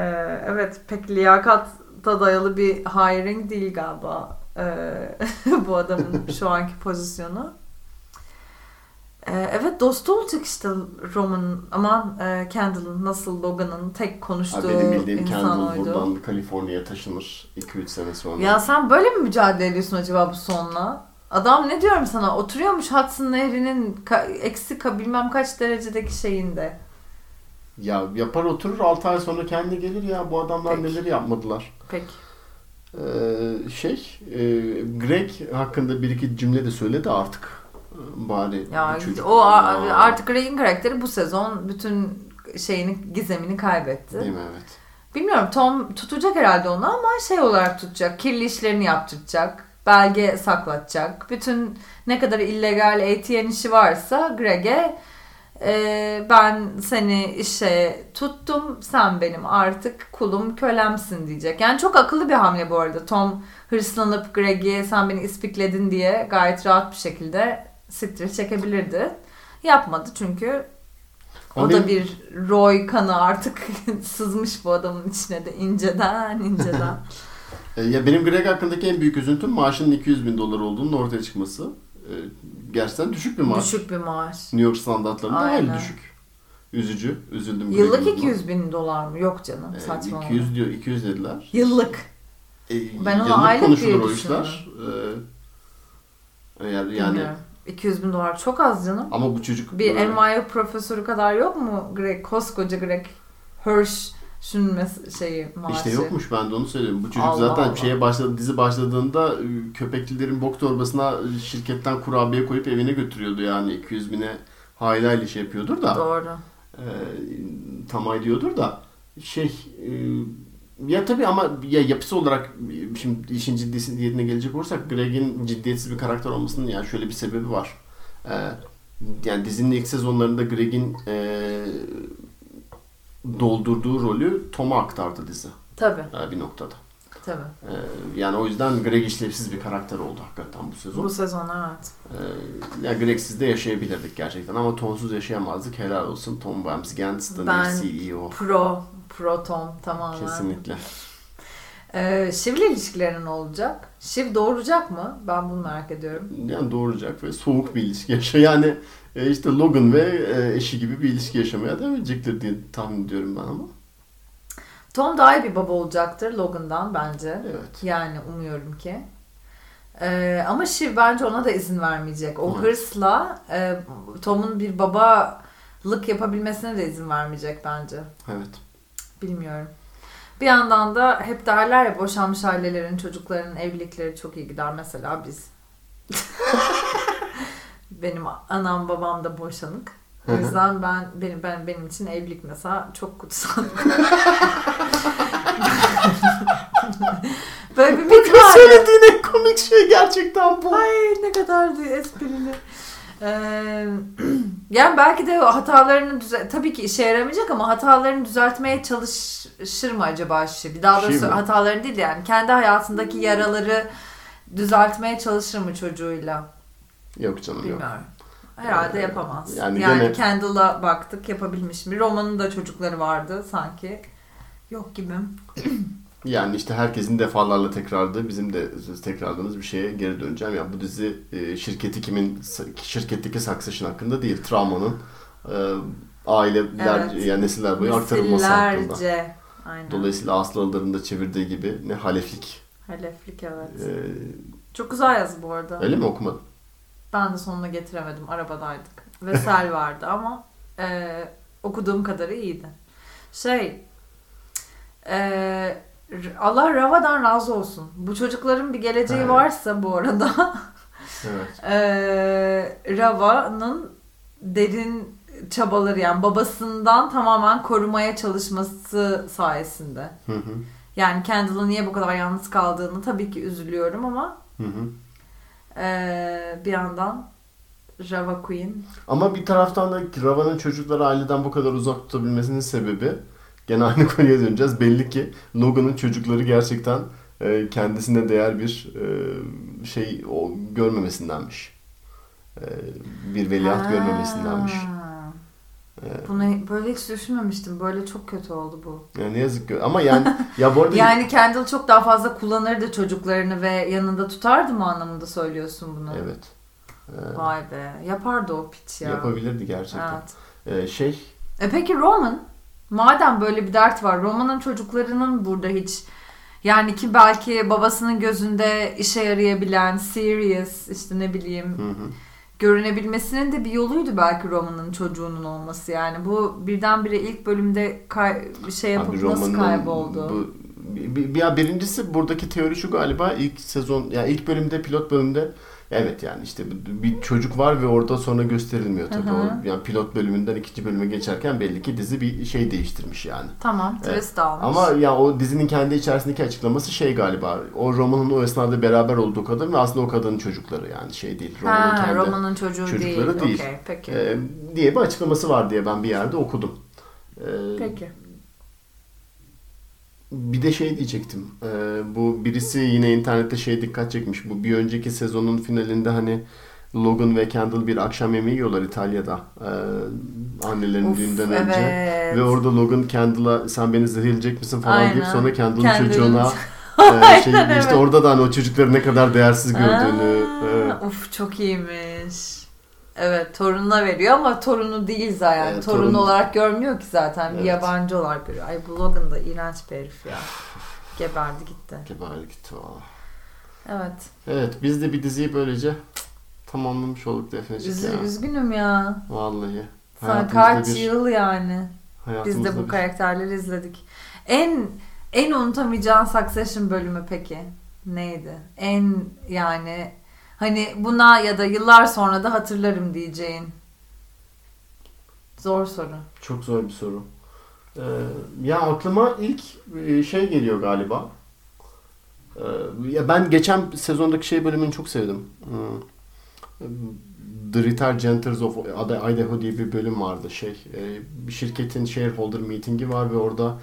Speaker 1: evet pek liyakata dayalı bir hiring değil galiba ee, bu adamın şu anki pozisyonu. Ee, evet dostu olacak işte Roman aman e, Kendall'ın nasıl Logan'ın tek konuştuğu
Speaker 2: benim bildiğim
Speaker 1: insan
Speaker 2: Kendall
Speaker 1: oydu.
Speaker 2: buradan Kaliforniya'ya taşınır 2-3 sene sonra.
Speaker 1: Ya sen böyle mi mücadele ediyorsun acaba bu sonla? Adam ne diyorum sana oturuyormuş Hudson Nehri'nin ka- eksi ka- bilmem kaç derecedeki şeyinde.
Speaker 2: Ya yapar oturur 6 ay sonra kendi gelir ya bu adamlar
Speaker 1: Peki.
Speaker 2: neler yapmadılar.
Speaker 1: Peki.
Speaker 2: Ee, şey e, Greg hakkında bir iki cümle de söyledi artık. Bari
Speaker 1: Ya
Speaker 2: çocuk-
Speaker 1: o a-
Speaker 2: Aa,
Speaker 1: artık Ray'in karakteri bu sezon bütün şeyini gizemini kaybetti.
Speaker 2: Değil mi evet.
Speaker 1: Bilmiyorum Tom tutacak herhalde onu ama şey olarak tutacak. Kirli işlerini yaptıracak. Belge saklatacak. Bütün ne kadar illegal ATM işi varsa Greg'e e, ben seni işe tuttum. Sen benim artık kulum kölemsin diyecek. Yani çok akıllı bir hamle bu arada. Tom hırslanıp Greg'i sen beni ispikledin diye gayet rahat bir şekilde siktir çekebilirdi. Yapmadı çünkü o
Speaker 2: Ama
Speaker 1: da bir Roy kanı artık sızmış bu adamın içine de inceden inceden.
Speaker 2: E, Ya benim Greg hakkındaki en büyük üzüntüm maaşının 200 bin dolar olduğunun ortaya çıkması. E, Gerçekten düşük bir maaş.
Speaker 1: Düşük bir maaş.
Speaker 2: New York standartlarında hayli düşük. Üzücü. Üzüldüm.
Speaker 1: Yıllık
Speaker 2: Greg'in
Speaker 1: 200 bin dolar mı? Yok canım
Speaker 2: buna. E,
Speaker 1: saçmalama.
Speaker 2: 200 diyor, 200 dediler.
Speaker 1: Yıllık.
Speaker 2: E,
Speaker 1: Ben onu aylık diye
Speaker 2: o işler. E, eğer yani
Speaker 1: Bilmiyorum. 200 bin dolar çok az canım.
Speaker 2: ama bu çocuk
Speaker 1: Bir
Speaker 2: böyle-
Speaker 1: NYU profesörü kadar yok mu Greg? Koskoca Greg Hirsch mes- şeyi maaşı.
Speaker 2: İşte yokmuş ben de onu söylüyorum. Bu çocuk
Speaker 1: Allah
Speaker 2: zaten
Speaker 1: Allah.
Speaker 2: şeye başladı dizi başladığında e, köpeklilerin bok torbasına e, şirketten kurabiye koyup evine götürüyordu yani 200 bine hayli hayli şey yapıyordur da
Speaker 1: Doğru.
Speaker 2: e, tamay diyordur da şey e, ya tabii ama ya yapısı olarak şimdi işin ciddiyetine gelecek olursak Greg'in ciddiyetsiz bir karakter olmasının yani şöyle bir sebebi var. E, yani dizinin ilk sezonlarında Greg'in e, doldurduğu rolü Tom'a aktardı dizi
Speaker 1: Tabii.
Speaker 2: e, bir noktada.
Speaker 1: Tabii.
Speaker 2: E, yani o yüzden Greg işlevsiz bir karakter oldu hakikaten bu sezon.
Speaker 1: Bu sezon evet.
Speaker 2: E, yani Greg'siz de yaşayabilirdik gerçekten ama Tom'suz yaşayamazdık. Helal olsun Tom Wamsgans,
Speaker 1: Ben-
Speaker 2: CEO.
Speaker 1: Pro. Pro Tom tamamen.
Speaker 2: Kesinlikle.
Speaker 1: Ee, Şiv'le ilişkileri ne olacak? Şiv doğuracak mı? Ben bunu merak ediyorum.
Speaker 2: Yani doğuracak ve soğuk bir ilişki yaşıyor. Yani e, işte Logan ve e, eşi gibi bir ilişki yaşamaya devam edecektir diye tahmin ediyorum ben ama.
Speaker 1: Tom daha iyi bir baba olacaktır Logan'dan bence.
Speaker 2: Evet.
Speaker 1: Yani umuyorum ki. Ee, ama Shiv bence ona da izin vermeyecek. O
Speaker 2: Evet.
Speaker 1: hırsla e, Tom'un bir babalık yapabilmesine de izin vermeyecek bence.
Speaker 2: Evet.
Speaker 1: Bilmiyorum. Bir yandan da hep derler ya boşanmış ailelerin çocuklarının evlilikleri çok iyi gider. Mesela biz. benim anam babam da boşanık. O yüzden ben benim ben benim için evlilik mesela çok kutsal. Böyle bir ya.
Speaker 2: söylediğin en komik şey gerçekten bu.
Speaker 1: Ay ne kadar da esprili. Ee, yani belki de o hatalarını düze tabii ki işe yaramayacak ama hatalarını düzeltmeye çalışır mı acaba Şibi? Daha doğrusu
Speaker 2: mi?
Speaker 1: hatalarını değil de yani kendi hayatındaki yaraları düzeltmeye çalışır mı çocuğuyla?
Speaker 2: Yok canım yok.
Speaker 1: Bilmiyorum. Herhalde
Speaker 2: Ee,
Speaker 1: yapamaz.
Speaker 2: yani
Speaker 1: Yani,
Speaker 2: gene-
Speaker 1: Kendall'a baktık yapabilmiş mi? Roman'ın da çocukları vardı sanki. Yok gibi.
Speaker 2: Yani işte herkesin defalarla tekrarladığı, bizim de tekrarladığımız bir şeye geri döneceğim. Yani bu dizi e, şirketi kimin, şirketteki Succession hakkında değil, travmanın e, aileler,
Speaker 1: Evet.
Speaker 2: yani nesiller boyu aktarılması hakkında.
Speaker 1: Aynen.
Speaker 2: Dolayısıyla Aslıların da çevirdiği gibi ne haleflik.
Speaker 1: Haleflik evet.
Speaker 2: E,
Speaker 1: Çok güzel yazı bu arada.
Speaker 2: öyle mi okumadın?
Speaker 1: Ben de sonuna getiremedim. Arabadaydık. Ve sel vardı ama e, okuduğum kadarı iyiydi. Şey e, Allah Rava'dan razı olsun. Bu çocukların bir geleceği
Speaker 2: Evet.
Speaker 1: varsa bu arada
Speaker 2: Evet.
Speaker 1: e, Rava'nın derin çabaları yani babasından tamamen korumaya çalışması sayesinde.
Speaker 2: Hı hı.
Speaker 1: Yani Kendall'ın niye bu kadar yalnız kaldığını tabii ki üzülüyorum ama
Speaker 2: Hı hı.
Speaker 1: E, bir yandan Rava Queen
Speaker 2: Ama bir taraftan da Rava'nın çocukları aileden bu kadar uzak tutabilmesinin sebebi gene aynı konuya döneceğiz. Belli ki Logan'ın çocukları gerçekten e, kendisine değer bir e, şey o, görmemesindenmiş. E, bir veliaht
Speaker 1: Ha.
Speaker 2: görmemesindenmiş.
Speaker 1: Bunu böyle hiç düşünmemiştim. Böyle çok kötü oldu bu.
Speaker 2: yani ne yazık ki. Ama yani ya bu arada
Speaker 1: Yani Kendall çok daha fazla kullanırdı çocuklarını ve yanında tutardı mı anlamında söylüyorsun bunu?
Speaker 2: evet. E,
Speaker 1: Vay be. Yapardı o piç ya.
Speaker 2: yapabilirdi gerçekten.
Speaker 1: Evet.
Speaker 2: E, şey
Speaker 1: E peki Roman? Madem böyle bir dert var. Roman'ın çocuklarının burada hiç yani ki belki babasının gözünde işe yarayabilen, serious işte ne bileyim
Speaker 2: hı hı.
Speaker 1: Görünebilmesinin de bir yoluydu belki Roman'ın çocuğunun olması yani. Bu birdenbire ilk bölümde kay- şey yapıp
Speaker 2: Abi
Speaker 1: nasıl kayboldu?
Speaker 2: Bu, bir, bir- birincisi buradaki teori şu galiba ilk sezon ya ilk bölümde pilot bölümde evet yani işte bir- çocuk var ve orada sonra gösterilmiyor tabii.
Speaker 1: Hı hı.
Speaker 2: O, yani pilot bölümünden ikinci bölüme geçerken belli ki dizi bir şey değiştirmiş yani.
Speaker 1: Tamam,
Speaker 2: Evet.
Speaker 1: twist almış.
Speaker 2: Ama ya o dizinin kendi içerisindeki açıklaması şey galiba. O romanın o esnada beraber olduğu kadın ve aslında o kadının çocukları yani şey değil. Romanın kendi
Speaker 1: Roman'ın çocuğu
Speaker 2: çocukları
Speaker 1: değil.
Speaker 2: değil.
Speaker 1: Okey, peki.
Speaker 2: e, diye bir açıklaması var diye ben bir yerde okudum. E,
Speaker 1: peki.
Speaker 2: Bir de şey diyecektim. Ee, bu birisi yine internette şey dikkat çekmiş. Bu bir önceki sezonun finalinde hani Logan ve Kendall bir akşam yemeği yiyorlar İtalya'da. Ee, annelerin
Speaker 1: Uf,
Speaker 2: düğünden önce.
Speaker 1: evet.
Speaker 2: Ve orada Logan Kendall'a sen beni zehirleyecek misin falan
Speaker 1: Aynen.
Speaker 2: deyip sonra Kendall'ın
Speaker 1: Kendall'ın-
Speaker 2: çocuğuna e, şey, işte
Speaker 1: evet.
Speaker 2: orada da hani o çocukları ne kadar değersiz gördüğünü
Speaker 1: Aa,
Speaker 2: e,
Speaker 1: Uf çok iyiymiş. Evet torununa veriyor ama torunu değil zaten.
Speaker 2: Evet,
Speaker 1: torun
Speaker 2: torun-
Speaker 1: olarak görmüyor ki zaten. Bir
Speaker 2: Evet.
Speaker 1: yabancı olarak görüyor. Ay bu Logan da iğrenç bir herif ya. Geberdi gitti.
Speaker 2: geber gitti valla.
Speaker 1: Evet.
Speaker 2: Evet biz de bir diziyi böylece tamamlamış olduk Defneciğim
Speaker 1: Üz-
Speaker 2: ya.
Speaker 1: üzgünüm ya.
Speaker 2: Vallahi. Hayatımızda
Speaker 1: kaç
Speaker 2: bir-
Speaker 1: yıl yani. Biz de bu
Speaker 2: bir-
Speaker 1: karakterleri izledik. En en unutamayacağın Succession bölümü peki neydi? En yani hani buna ya da yıllar sonra da hatırlarım diyeceğin. Zor soru.
Speaker 2: Çok zor bir soru. Ee, ya aklıma ilk e, şey geliyor galiba. Ee, ya ben geçen sezondaki şey bölümünü çok sevdim. Hmm. The Retired Gentles of Idaho diye bir bölüm vardı. Şey, e, bir şirketin shareholder meeting'i var ve orada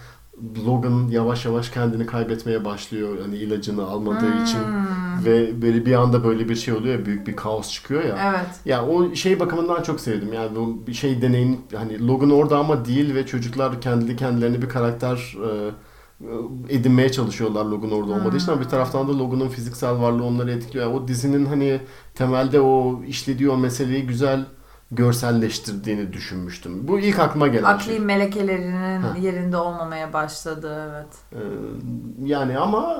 Speaker 2: Logan yavaş yavaş kendini kaybetmeye başlıyor. Hani ilacını almadığı için
Speaker 1: Hmm.
Speaker 2: ve böyle bir anda böyle bir şey oluyor ya büyük bir kaos çıkıyor ya.
Speaker 1: Evet.
Speaker 2: Ya o şey bakımından çok sevdim. Yani bu bir şey deneyim hani Logan orada ama değil ve çocuklar kendi kendilerine bir karakter e, edinmeye çalışıyorlar Logan orada olmadığı için ama bir taraftan da Logan'ın fiziksel varlığı onları etkiliyor. Yani o dizinin hani temelde o işlediği o meseleyi güzel görselleştirdiğini düşünmüştüm. Bu ilk aklıma gelen
Speaker 1: Akli
Speaker 2: şey.
Speaker 1: melekelerinin
Speaker 2: Ha.
Speaker 1: yerinde olmamaya başladı evet.
Speaker 2: Ee, yani ama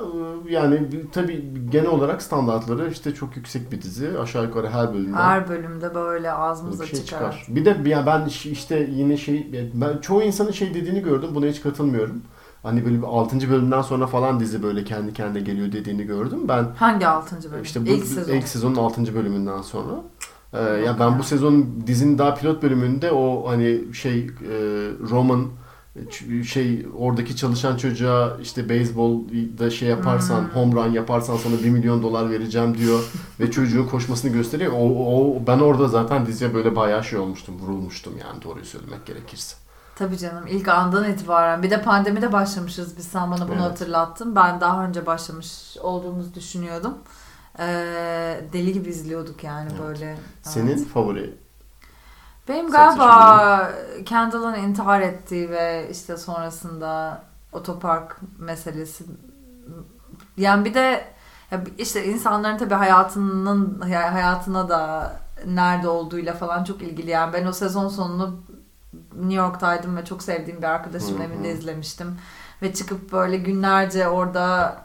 Speaker 2: e, yani tabii genel olarak standartları işte çok yüksek bir dizi. Aşağı yukarı her bölümden
Speaker 1: Her bölümde böyle ağzımıza
Speaker 2: şey
Speaker 1: çıkar.
Speaker 2: çıkar. Bir de ya ben iş- işte yine şey ben çoğu insanın şey dediğini gördüm. Buna hiç katılmıyorum. Hani böyle bir 6. bölümden sonra falan dizi böyle kendi kendine geliyor dediğini gördüm. Ben
Speaker 1: Hangi altıncı bölüm?
Speaker 2: işte bu
Speaker 1: İlk sezon.
Speaker 2: ilk sezonun 6. bölümünden sonra. Ee, ya ben bu sezonun dizinin daha pilot bölümünde o hani şey e, Roman şey oradaki çalışan çocuğa işte beyzbolda şey yaparsan
Speaker 1: Hmm.
Speaker 2: home run yaparsan sana 1 milyon dolar vereceğim diyor ve çocuğun koşmasını gösteriyor. O, o ben orada zaten diziye böyle bayağı şey olmuştum, vurulmuştum yani doğruyu söylemek gerekirse.
Speaker 1: Tabii canım ilk andan itibaren. Bir de pandemide başlamışız biz. Sen bana bunu
Speaker 2: Evet.
Speaker 1: hatırlattın. Ben daha önce başlamış olduğumuzu düşünüyordum. Ee, deli gibi izliyorduk yani
Speaker 2: Evet.
Speaker 1: böyle.
Speaker 2: Senin
Speaker 1: Evet.
Speaker 2: favori
Speaker 1: Benim galiba Kendall'ın intihar ettiği ve işte sonrasında otopark meselesi. Yani bir de işte insanların tabii hayatının hayatına da nerede olduğuyla falan çok ilgili. Yani ben o sezon sonunu New York'taydım ve çok sevdiğim bir arkadaşımın evinde izlemiştim. Ve çıkıp böyle günlerce orada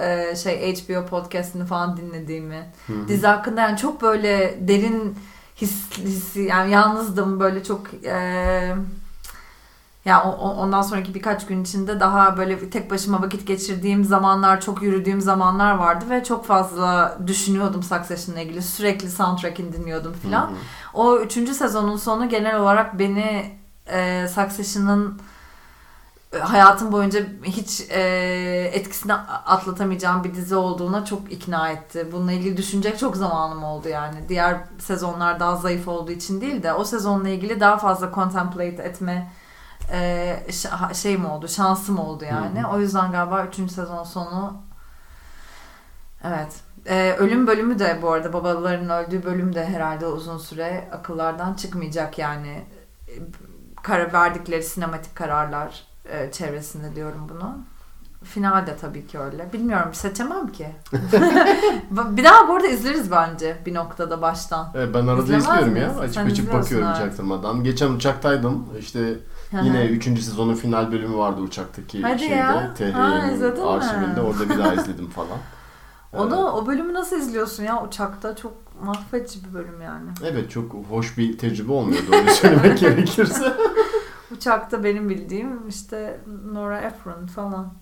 Speaker 1: e, şey HBO podcast'ini falan dinlediğimi
Speaker 2: Hı hı.
Speaker 1: dizi hakkında yani çok böyle derin his, hissi yani yalnızdım böyle çok e, ya o- ondan sonraki birkaç gün içinde daha böyle tek başıma vakit geçirdiğim zamanlar çok yürüdüğüm zamanlar vardı ve çok fazla düşünüyordum Succession'la ilgili sürekli soundtrack'ini dinliyordum filan. O üçüncü sezonun sonu genel olarak beni e, Succession'ın hayatım boyunca hiç e, etkisini atlatamayacağım bir dizi olduğuna çok ikna etti. Bununla ilgili düşünecek çok zamanım oldu yani. Diğer sezonlar daha zayıf olduğu için değil de o sezonla ilgili daha fazla contemplate etme e, ş- şeyim oldu, şansım oldu yani.
Speaker 2: Hı hı.
Speaker 1: O yüzden galiba 3. sezon sonu evet. E, ölüm bölümü de bu arada babaların öldüğü bölüm de herhalde uzun süre akıllardan çıkmayacak yani. E, Karar verdikleri sinematik kararlar e, çevresinde diyorum bunu. Final de tabii ki öyle. Bilmiyorum seçemem ki. bir daha bu arada izleriz bence bir noktada baştan.
Speaker 2: Evet, ben arada
Speaker 1: İzlemez
Speaker 2: izliyorum
Speaker 1: miyiz?
Speaker 2: ya. Açıp
Speaker 1: Sen
Speaker 2: açıp bakıyorum
Speaker 1: evet.
Speaker 2: çaktırmadan. Geçen uçaktaydım. İşte Yine 3. sezonun final bölümü vardı uçaktaki
Speaker 1: Hadi
Speaker 2: şeyde. THY'nin
Speaker 1: izledin mi?
Speaker 2: arşivinde. Orada bir daha izledim falan.
Speaker 1: Onu o bölümü nasıl izliyorsun ya uçakta çok mahvedici bir bölüm yani.
Speaker 2: Evet çok hoş bir tecrübe olmuyor doğru söylemek gerekirse.
Speaker 1: Uçakta benim bildiğim işte Nora Ephron falan.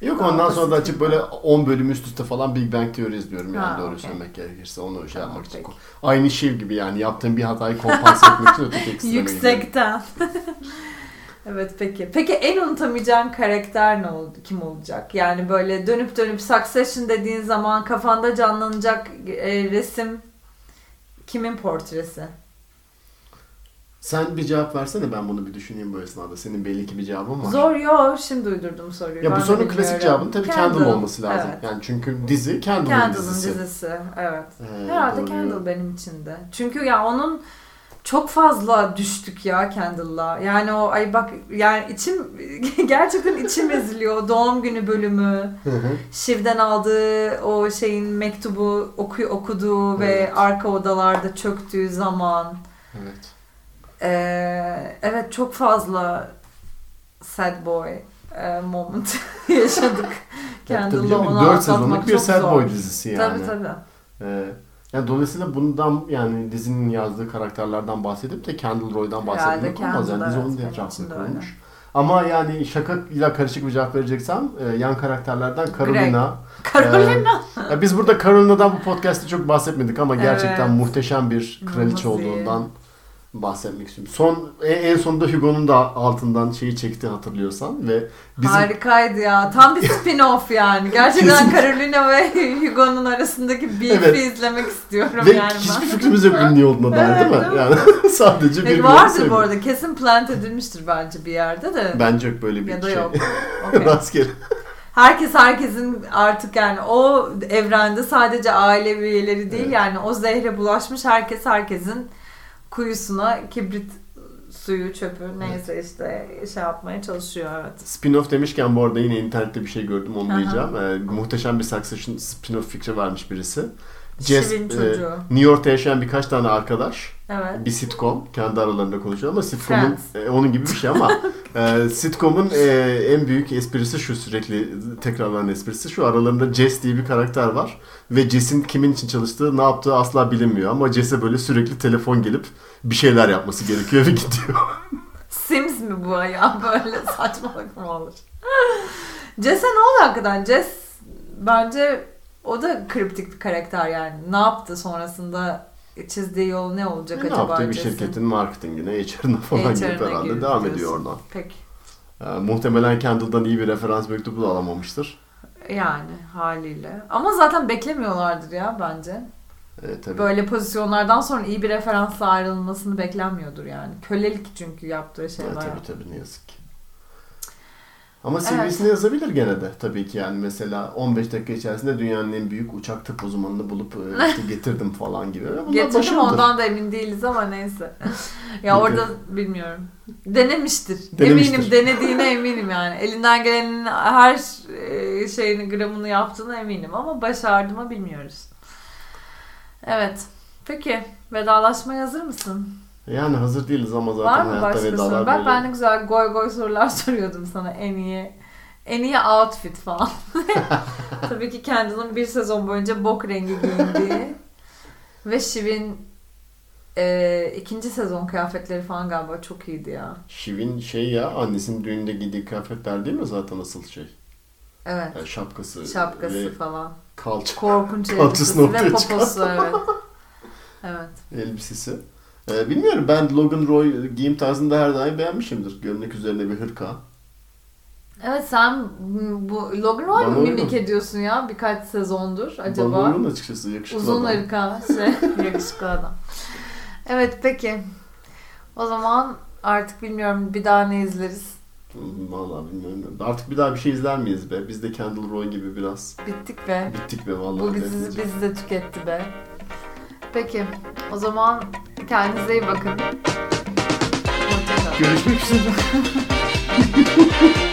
Speaker 2: Yok
Speaker 1: Daha
Speaker 2: ondan sonra da açıp böyle 10 bölüm üst üste falan Big Bang Theory izliyorum yani
Speaker 1: Ha,
Speaker 2: doğru
Speaker 1: okey.
Speaker 2: söylemek gerekirse. Onu şey yapmak için. Aynı şey gibi yani yaptığın bir hatayı kompanse etmek için öteki gidiyorum.
Speaker 1: Yüksekten. evet peki. Peki en unutamayacağın karakter ne oldu? Kim olacak? Yani böyle dönüp dönüp Succession dediğin zaman kafanda canlanacak e, resim kimin portresi?
Speaker 2: Sen bir cevap versene ben bunu bir düşüneyim bu esnada. Senin belli ki bir cevabın var.
Speaker 1: Zor yo şimdi uydurdum soruyu.
Speaker 2: Ya bu sorunun klasik cevabının tabii Kendall, olması lazım.
Speaker 1: Evet.
Speaker 2: Yani çünkü dizi Kendall'ın
Speaker 1: Kendall'ın
Speaker 2: dizisi.
Speaker 1: dizisi. Evet.
Speaker 2: Ee,
Speaker 1: Herhalde
Speaker 2: doğru.
Speaker 1: Kendall benim için de. Çünkü ya onun çok fazla düştük ya Kendall'la. Yani o ay bak yani içim gerçekten içim eziliyor. Doğum günü bölümü. Şiv'den aldığı o şeyin mektubu oku, okuduğu ve
Speaker 2: Evet.
Speaker 1: arka odalarda çöktüğü zaman.
Speaker 2: evet.
Speaker 1: Ee, evet çok fazla sad boy e, moment yaşadık. Kendall'la onu
Speaker 2: 4
Speaker 1: atlatmak
Speaker 2: sezonluk bir sad
Speaker 1: zor.
Speaker 2: boy dizisi yani.
Speaker 1: Tabii tabii.
Speaker 2: Ee, yani dolayısıyla bundan yani dizinin yazdığı karakterlerden bahsedip de Kendall Roy'dan
Speaker 1: Herhalde
Speaker 2: bahsetmek olmaz. Yani dizi
Speaker 1: evet,
Speaker 2: onun
Speaker 1: benim
Speaker 2: etrafında
Speaker 1: öyle.
Speaker 2: kurulmuş. Ama yani şakayla karışık bir cevap vereceksem e, yan karakterlerden Carolina.
Speaker 1: Carolina.
Speaker 2: e, biz burada Carolina'dan bu podcast'te çok bahsetmedik ama gerçekten
Speaker 1: Evet.
Speaker 2: muhteşem bir kraliçe
Speaker 1: iyi.
Speaker 2: Bahsetmek istiyorum. Son en, sonunda Hugo'nun da altından şeyi çekti hatırlıyorsan ve bizim
Speaker 1: Harikaydı ya. Tam bir spin-off yani. Gerçekten Carolina ve Hugo'nun arasındaki beef'i
Speaker 2: Evet.
Speaker 1: izlemek istiyorum
Speaker 2: ve
Speaker 1: yani
Speaker 2: hiçbir
Speaker 1: ben.
Speaker 2: fikrimiz yok ünlü olduğuna dair
Speaker 1: Evet,
Speaker 2: değil mi?
Speaker 1: değil mi?
Speaker 2: Yani sadece
Speaker 1: Peki
Speaker 2: bir
Speaker 1: vardır bu arada. Kesin plant edilmiştir bence bir yerde de.
Speaker 2: Bence yok böyle bir
Speaker 1: ya da
Speaker 2: şey.
Speaker 1: yok. Okey.
Speaker 2: Rastgele.
Speaker 1: Herkes herkesin artık yani o evrende sadece aile üyeleri değil
Speaker 2: Evet.
Speaker 1: yani o zehre bulaşmış herkes herkesin kuyusuna kibrit suyu çöpü neyse işte şey yapmaya çalışıyor evet.
Speaker 2: Spin-off demişken bu arada yine internette bir şey gördüm onu diyeceğim. Ee, muhteşem bir Succession spin-off fikri vermiş birisi.
Speaker 1: Şirin
Speaker 2: e. New York'ta yaşayan birkaç tane arkadaş.
Speaker 1: Evet.
Speaker 2: Bir sitcom. Kendi aralarında konuşuyor ama sitcom'un e, onun gibi bir şey ama e, sitcom'un e, en büyük esprisi şu sürekli tekrarlanan esprisi şu aralarında Jess diye bir karakter var ve Jess'in kimin için çalıştığı ne yaptığı asla bilinmiyor ama Jess'e böyle sürekli telefon gelip bir şeyler yapması gerekiyor ve gidiyor.
Speaker 1: Sims mi bu ya? Böyle saçmalık mı olur? Jess'e ne oldu hakikaten? Jess bence o da kriptik bir karakter yani. Ne yaptı sonrasında çizdiği yol ne olacak
Speaker 2: ne
Speaker 1: acaba
Speaker 2: yaptığı bir şirketin marketingine, HR'ına falan
Speaker 1: HR'ına
Speaker 2: girip herhalde
Speaker 1: girip
Speaker 2: devam
Speaker 1: diyorsun.
Speaker 2: ediyor oradan.
Speaker 1: Peki.
Speaker 2: E, muhtemelen Kendall'dan iyi bir referans mektubu da alamamıştır.
Speaker 1: Yani haliyle. Ama zaten beklemiyorlardır ya bence.
Speaker 2: E, tabii.
Speaker 1: Böyle pozisyonlardan sonra iyi bir referansla ayrılmasını beklenmiyordur yani. Kölelik çünkü yaptığı şey
Speaker 2: Evet,
Speaker 1: bayağı.
Speaker 2: tabii tabii ne yazık ki. Ama CV'sine yazabilir gene de tabii ki yani mesela 15 dakika içerisinde dünyanın en büyük uçak tıp uzmanını bulup e, işte getirdim falan gibi. Bunlar
Speaker 1: Getirdim
Speaker 2: başarıdır.
Speaker 1: ondan da emin değiliz ama neyse. ya orada bilmiyorum. Denemiştir.
Speaker 2: Denemiştir.
Speaker 1: Eminim denediğine eminim yani. Elinden gelenin her e, şeyini gramını yaptığına eminim ama başardı mı bilmiyoruz. Evet. Peki vedalaşmaya hazır mısın?
Speaker 2: Yani hazır değiliz ama zaten
Speaker 1: Var mı
Speaker 2: hayatta
Speaker 1: başka
Speaker 2: vedalar?
Speaker 1: Bak
Speaker 2: böyle.
Speaker 1: ben de güzel goy goy sorular soruyordum sana en iyi. En iyi outfit falan. Tabii ki Kendall'ın bir sezon boyunca bok rengi giyindiği ve Shiv'in e, ikinci sezon kıyafetleri falan galiba çok iyiydi ya.
Speaker 2: Şivin şey ya annesinin düğünde giydiği kıyafetler değil mi zaten asıl şey?
Speaker 1: Evet.
Speaker 2: Yani şapkası,
Speaker 1: Şapkası
Speaker 2: ve
Speaker 1: falan.
Speaker 2: kalça
Speaker 1: Korkunç
Speaker 2: Kalçasını
Speaker 1: elbisesi ve
Speaker 2: ortaya
Speaker 1: poposu evet. Evet.
Speaker 2: elbisesi. Ee, bilmiyorum ben Logan Roy giyim tarzında her daim beğenmişimdir. Gömlek üzerine bir hırka.
Speaker 1: Evet sen bu Logan Roy mu mimik ediyorsun ya birkaç sezondur acaba?
Speaker 2: Bana uygun açıkçası yakışıklı
Speaker 1: Uzun
Speaker 2: adam.
Speaker 1: ırka şey yakışıklı adam. Evet peki. O zaman artık bilmiyorum bir daha ne izleriz.
Speaker 2: Vallahi bilmiyorum. Artık bir daha bir şey izler miyiz be? Biz de Kendall Roy gibi biraz
Speaker 1: Bittik be.
Speaker 2: bittik be vallahi.
Speaker 1: Bu bizi, bizi de tüketti be. Peki. O zaman kendinize iyi bakın. Hoşçakalın.
Speaker 2: Görüşmek üzere.